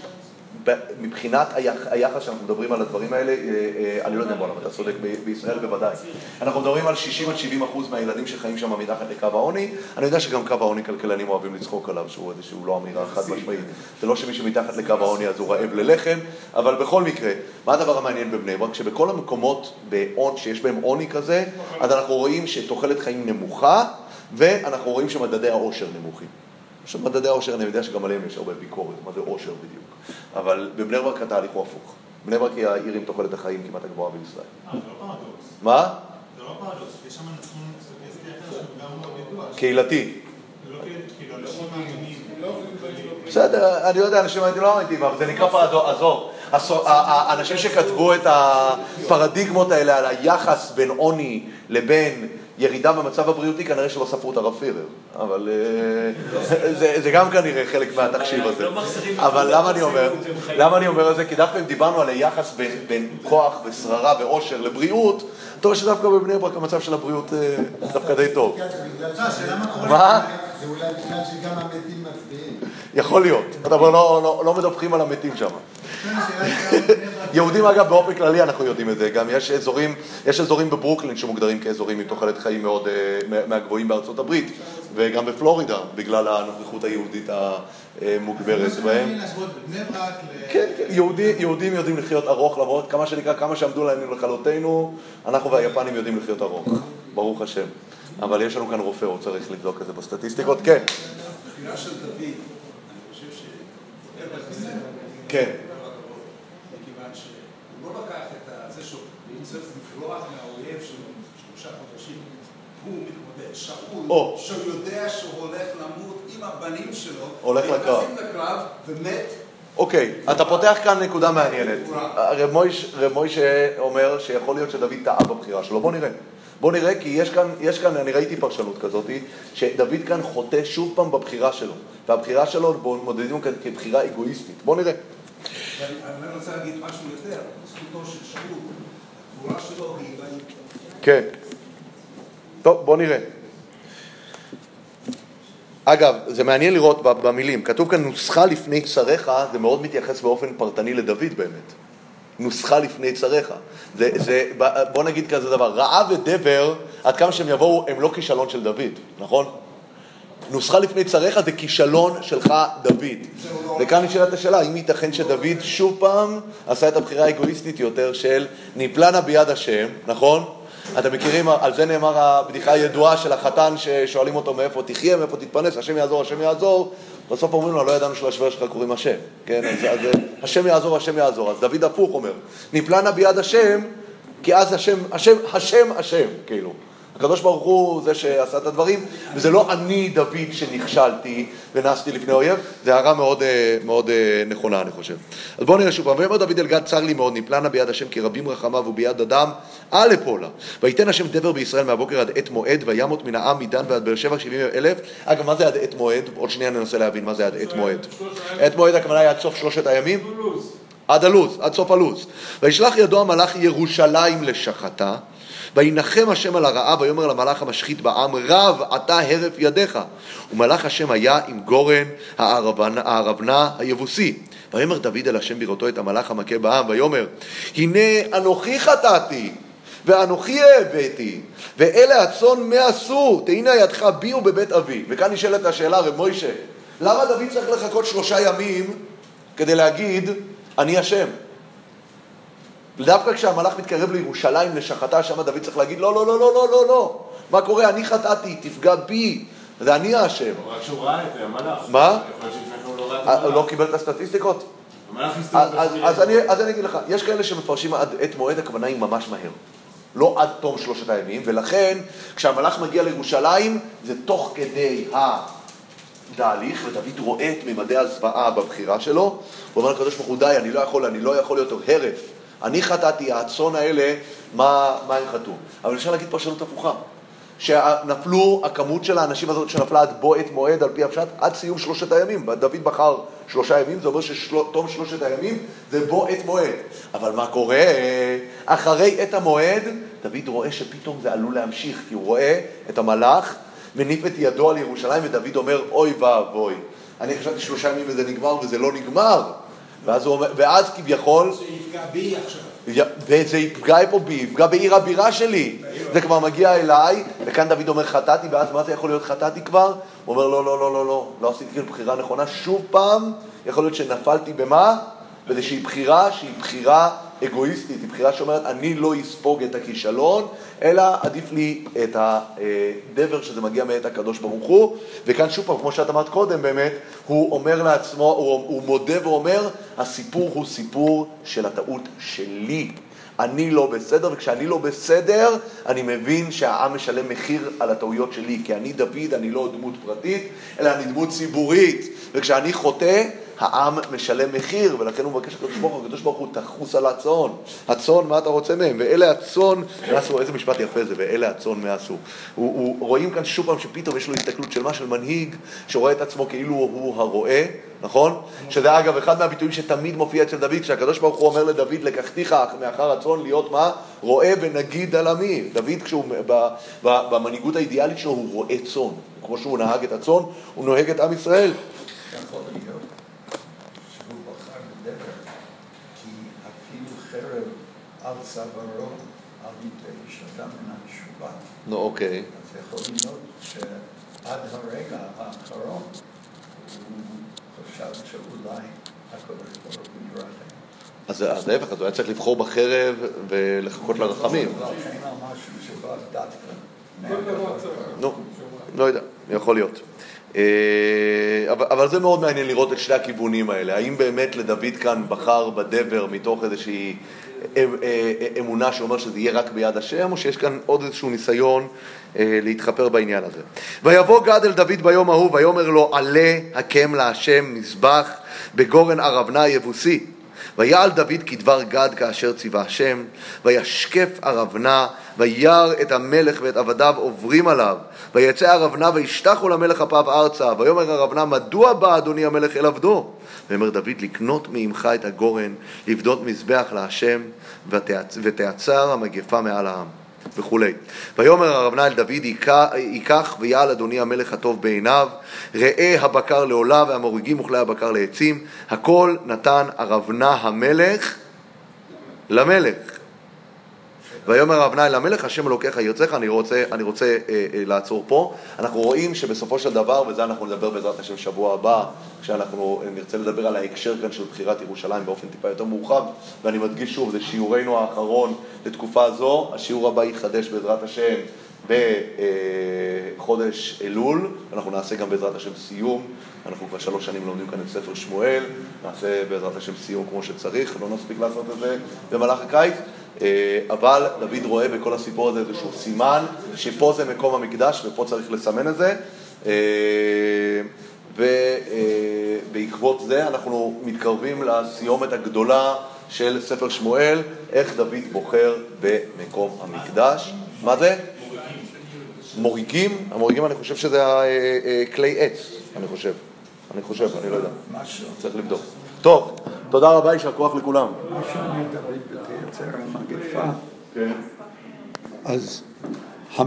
ב- מבחינת היח- היחס שאנחנו מדברים על הדברים האלה, אה, אה, אני לא יודע בעולם, אתה צודק, בישראל בוודאי. אנחנו מדברים על 60 עד 70 אחוז מהילדים שחיים שם מתחת לקו העוני. אני יודע שגם קו העוני כלכלנים אוהבים לצחוק עליו, שהוא איזשהו לא אמירה חד משמעית. זה לא שמי שמתחת לקו העוני אז הוא רעב ללחם, אבל בכל מקרה, מה הדבר המעניין בבני ברק? שבכל המקומות שיש בהם עוני כזה, אז אנחנו רואים שתוחלת חיים נמוכה, ואנחנו רואים שמדדי העושר נמוכים. עכשיו מדדי העושר, אני יודע שגם עליהם יש הרבה ביקורת, מה זה עושר בדיוק. אבל בבני ברק התהליך הוא הפוך. בני ברק היא העיר עם תוחלת החיים כמעט הגבוהה בישראל. אה, זה לא פרדוקס. מה? זה לא פרדוקס, יש שם נתון סטטיסטי אחר שגם לא ידוע. קהילתי. לא כאילו אנשים מאמינים. בסדר, אני יודע, אנשים הייתי לא מאמינים, אבל זה נקרא פרדוקס, עזוב. האנשים שכתבו את הפרדיגמות האלה על היחס בין עוני לבין ירידה במצב הבריאותי, כנראה שלא ספרו את הרב פירר. אבל אה, זה- זה גם כנראה חלק מהתחשיב הזה. לא אבל למה אני אומר? למה אני אומר את זה? כי דווקא אם דיברנו על היחס בין, בין כוח ושררה ואושר לבריאות, אתה רואה שדווקא בבני ברק המצב של הבריאות אה, דווקא די טוב. קורה... מה? זה אולי בגלל שגם המתים מצביעים. יכול להיות, אבל לא, לא, לא מדווחים על המתים שם. יהודים אגב באופן כללי אנחנו יודעים את זה, גם יש אזורים, יש אזורים בברוקלין שמוגדרים כאזורים עם תוחלת חיים מאוד אה, מה- מהגבוהים בארצות הברית, וגם בפלורידה, בגלל הנוכחות היהודית המוגברת בהם. כן, כן, יהודי, יהודים יודעים לחיות ארוך, למרות כמה שנקרא, כמה שעמדו להם לכלותנו, אנחנו והיפנים יודעים לחיות ארוך, ברוך השם. אבל יש לנו כאן רופא, הוא צריך לבדוק את זה בסטטיסטיקות, כן. התפילה של דוד, אני חושב ש... כן. מכיוון שהוא לא לקח את זה שהוא צריך לברוח מהאויב שלו שלושה חודשים. הוא מתמודד. שאול, או. שהוא יודע שהוא הולך למות עם הבנים שלו, הולך לקרב. לקרב ומת, אוקיי, אתה פותח כאן נקודה מעניינת. רב מוישה אומר שיכול להיות שדוד טעה בבחירה שלו. בוא נראה. בוא נראה, כי יש כאן, יש כאן, אני ראיתי פרשנות כזאת, שדוד כאן חוטא שוב פעם בבחירה שלו. והבחירה שלו, בוא מודדים כאן כבחירה אגואיסטית. בוא נראה. אני רוצה להגיד משהו יותר, זכותו של שאול, הגבורה שלו היא. כן. טוב, בוא נראה. אגב, זה מעניין לראות במילים, כתוב כאן נוסחה לפני צריך, זה מאוד מתייחס באופן פרטני לדוד באמת. נוסחה לפני צריך. זה, זה, בוא נגיד כזה דבר, רעה ודבר, עד כמה שהם יבואו, הם לא כישלון של דוד, נכון? נוסחה לפני צריך זה כישלון שלך, דוד. וכאן נשאלת השאלה, האם ייתכן שדוד שוב פעם עשה את הבחירה האגואיסטית יותר של ניפלנה ביד השם, נכון? אתם מכירים, על זה נאמר הבדיחה הידועה של החתן ששואלים אותו מאיפה תחיה, מאיפה תתפרנס, השם יעזור, השם יעזור, בסוף אומרים לו, לא ידענו שלשוור שלך קוראים השם, כן? אז, אז השם יעזור, השם יעזור. אז דוד הפוך אומר, ניפלנה ביד השם, כי אז השם, השם, השם, השם, כאילו. הקדוש ברוך הוא זה שעשה את הדברים, וזה לא אני, דוד, שנכשלתי ונעשתי לפני אויב, זה הערה מאוד, אה, מאוד אה, נכונה, אני חושב. אז בואו נראה שוב פעם, ויאמר דוד אל גד, צר לי מאוד, נפלנה ביד השם כי רבים רחמיו וביד אדם, אל אפולה. וייתן השם דבר בישראל מהבוקר עד עת מועד, וימות מן העם מדן ועד באר שבע שבעים אלף. אגב, מה זה עד עת מועד? עוד שנייה ננסה להבין מה זה עד עת מועד. עת מועד הכוונה היא עד סוף שלושת הימים? עד הלו"ז, עד סוף הלו"ז. וישלח ידו המלאך ירושלים לשחתה, וינחם השם על הרעה, ויאמר למלאך המשחית בעם, רב אתה הרף ידיך. ומלאך השם היה עם גורן הערבנה, הערבנה היבוסי. ויאמר דוד אל השם בראותו את המלאך המכה בעם, ויאמר, הנה אנוכי חטאתי, ואנוכי הבאתי, ואלה הצאן מה עשו, תהנה ידך בי ובבית אבי. וכאן נשאלת השאלה, רב מוישה, למה דוד צריך לחכות שלושה ימים כדי להגיד, אני אשם? דווקא כשהמלאך מתקרב לירושלים לשחטה, שם דוד צריך להגיד, לא, לא, לא, לא, לא, לא, לא. מה קורה? אני חטאתי, תפגע בי, זה אני האשם. רק שהוא ראה את המלאך. מה? כן הוא לא את אה. לא קיבל את הסטטיסטיקות? הסתובב אז, אני, אגיד לך, יש כאלה שמפרשים עד עת מועד, הכוונה היא ממש מהר. לא עד תום שלושת הימים, ולכן כשהמלאך מגיע לירושלים, זה תוך כדי התהליך, ודוד רואה את ממדי הזוועה בבחירה שלו, הוא אומר לקדוש ברוך הוא, די, אני לא יכול, אני לא יכול להיות הרף. אני חטאתי, הצאן האלה, מה, מה הם חטאו? אבל אפשר להגיד פרשנות הפוכה. שנפלו, הכמות של האנשים הזאת שנפלה עד בוא עת מועד על פי הפשט, עד סיום שלושת הימים. דוד בחר שלושה ימים, זה אומר שתום שלושת הימים זה בוא עת מועד. אבל מה קורה? אחרי עת המועד, דוד רואה שפתאום זה עלול להמשיך, כי הוא רואה את המלאך מניף את ידו על ירושלים, ודוד אומר, אוי ואבוי. אני חשבתי שלושה ימים וזה נגמר, וזה לא נגמר. ואז, הוא אומר, ואז כביכול... זה יפגע בי עכשיו. וזה יפגע פה בי, יפגע בעיר הבירה שלי. זה כבר מגיע אליי, וכאן דוד אומר חטאתי, ואז מה זה יכול להיות חטאתי כבר? הוא אומר לא, לא, לא, לא, לא, לא עשיתי כאילו בחירה נכונה, שוב פעם, יכול להיות שנפלתי במה? באיזושהי בחירה שהיא בחירה אגואיסטית, היא בחירה שאומרת אני לא אספוג את הכישלון, אלא עדיף לי את הדבר שזה מגיע מאת הקדוש ברוך הוא, וכאן שוב פעם, כמו שאת אמרת קודם באמת, הוא אומר לעצמו, הוא, הוא מודה ואומר, הסיפור הוא סיפור של הטעות שלי. אני לא בסדר, וכשאני לא בסדר, אני מבין שהעם משלם מחיר על הטעויות שלי, כי אני דוד, אני לא דמות פרטית, אלא אני דמות ציבורית, וכשאני חוטא, העם משלם מחיר, ולכן הוא מבקש לקדוש ברוך הוא, הקדוש ברוך הוא תחוס על הצאן. הצאן, מה אתה רוצה מהם? ואלה הצאן, מה עשו, איזה משפט יפה זה, ואלה הצאן מה עשו. הוא, הוא, רואים כאן שוב פעם שפתאום יש לו הסתכלות של מה? של מנהיג, שרואה את עצמו כאילו הוא הרועה, נכון? שזה אגב אחד מהביטויים שתמיד מופיע אצל דוד, כשהקדוש ברוך הוא אומר לדוד, לקחתיך מאחר הצאן להיות מה? רועה ונגיד על עמי. דוד כשהוא, ב, ב, במנהיגות האידיאלית שלו הוא רועה צאן. כמו שהוא נהג את הצאן, הוא נוהג את עם ישראל. יכול להיות שהוא בחר בדבר, כי אפילו חרב על צווארו, על ידי שתה מן התשובה. נו, אוקיי. אז יכול להיות שעד הרגע האחרון הוא חשב שאולי הקדוש ברוך הוא ירחם. אז אז להפך, אז הוא היה צריך לבחור בחרב ולחכות לרחמים. נו, לא יודע, יכול להיות. אה, אבל, אבל זה מאוד מעניין לראות את שני הכיוונים האלה. האם באמת לדוד כאן בחר בדבר מתוך איזושהי אמונה שאומר שזה יהיה רק ביד השם, או שיש כאן עוד איזשהו ניסיון להתחפר בעניין הזה. ויבוא גד אל דוד ביום ההוא, ויאמר לו, עלה הקם להשם מזבח בגורן ארבנה היבוסי. ויעל דוד כדבר גד כאשר ציווה השם, וישקף ארבנה, וירא את המלך ואת עבדיו עוברים עליו, ויצא ארבנה וישתחו למלך אפיו ארצה, ויאמר ארבנה מדוע בא אדוני המלך אל עבדו? ויאמר דוד לקנות מעמך את הגורן, לבדות מזבח להשם, ותעצר המגפה מעל העם. וכולי. ויאמר הרבנה אל דוד, ייקח ויעל אדוני המלך הטוב בעיניו, ראה הבקר לעולה והמוריגים אוכלי הבקר לעצים, הכל נתן הרבנה המלך למלך. ויאמר אבנאי למלך, השם אלוקיך ירצך, אני רוצה, אני רוצה אה, אה, לעצור פה. אנחנו רואים שבסופו של דבר, וזה אנחנו נדבר בעזרת השם שבוע הבא, כשאנחנו נרצה לדבר על ההקשר כאן של בחירת ירושלים באופן טיפה יותר מורחב, ואני מדגיש שוב, זה שיעורנו האחרון לתקופה זו, השיעור הבא יתחדש בעזרת השם בחודש אלול, אנחנו נעשה גם בעזרת השם סיום, אנחנו כבר שלוש שנים לומדים כאן את ספר שמואל, נעשה בעזרת השם סיום כמו שצריך, לא נספיק לעשות את זה במהלך הקיץ. אה, אבל דוד רואה בכל הסיפור הזה איזשהו סימן, שפה זה מקום המקדש ופה צריך לסמן את זה. אה, ובעקבות זה אנחנו מתקרבים לסיומת הגדולה של ספר שמואל, איך דוד בוחר במקום המקדש. מה זה? מוריגים. המוריגים, אני חושב שזה אה, כלי עץ, אני חושב. אני חושב, אני לא יודע. צריך לבדוק. טוב, תודה רבה, יישר כוח לכולם. בתייצר המגפה, אז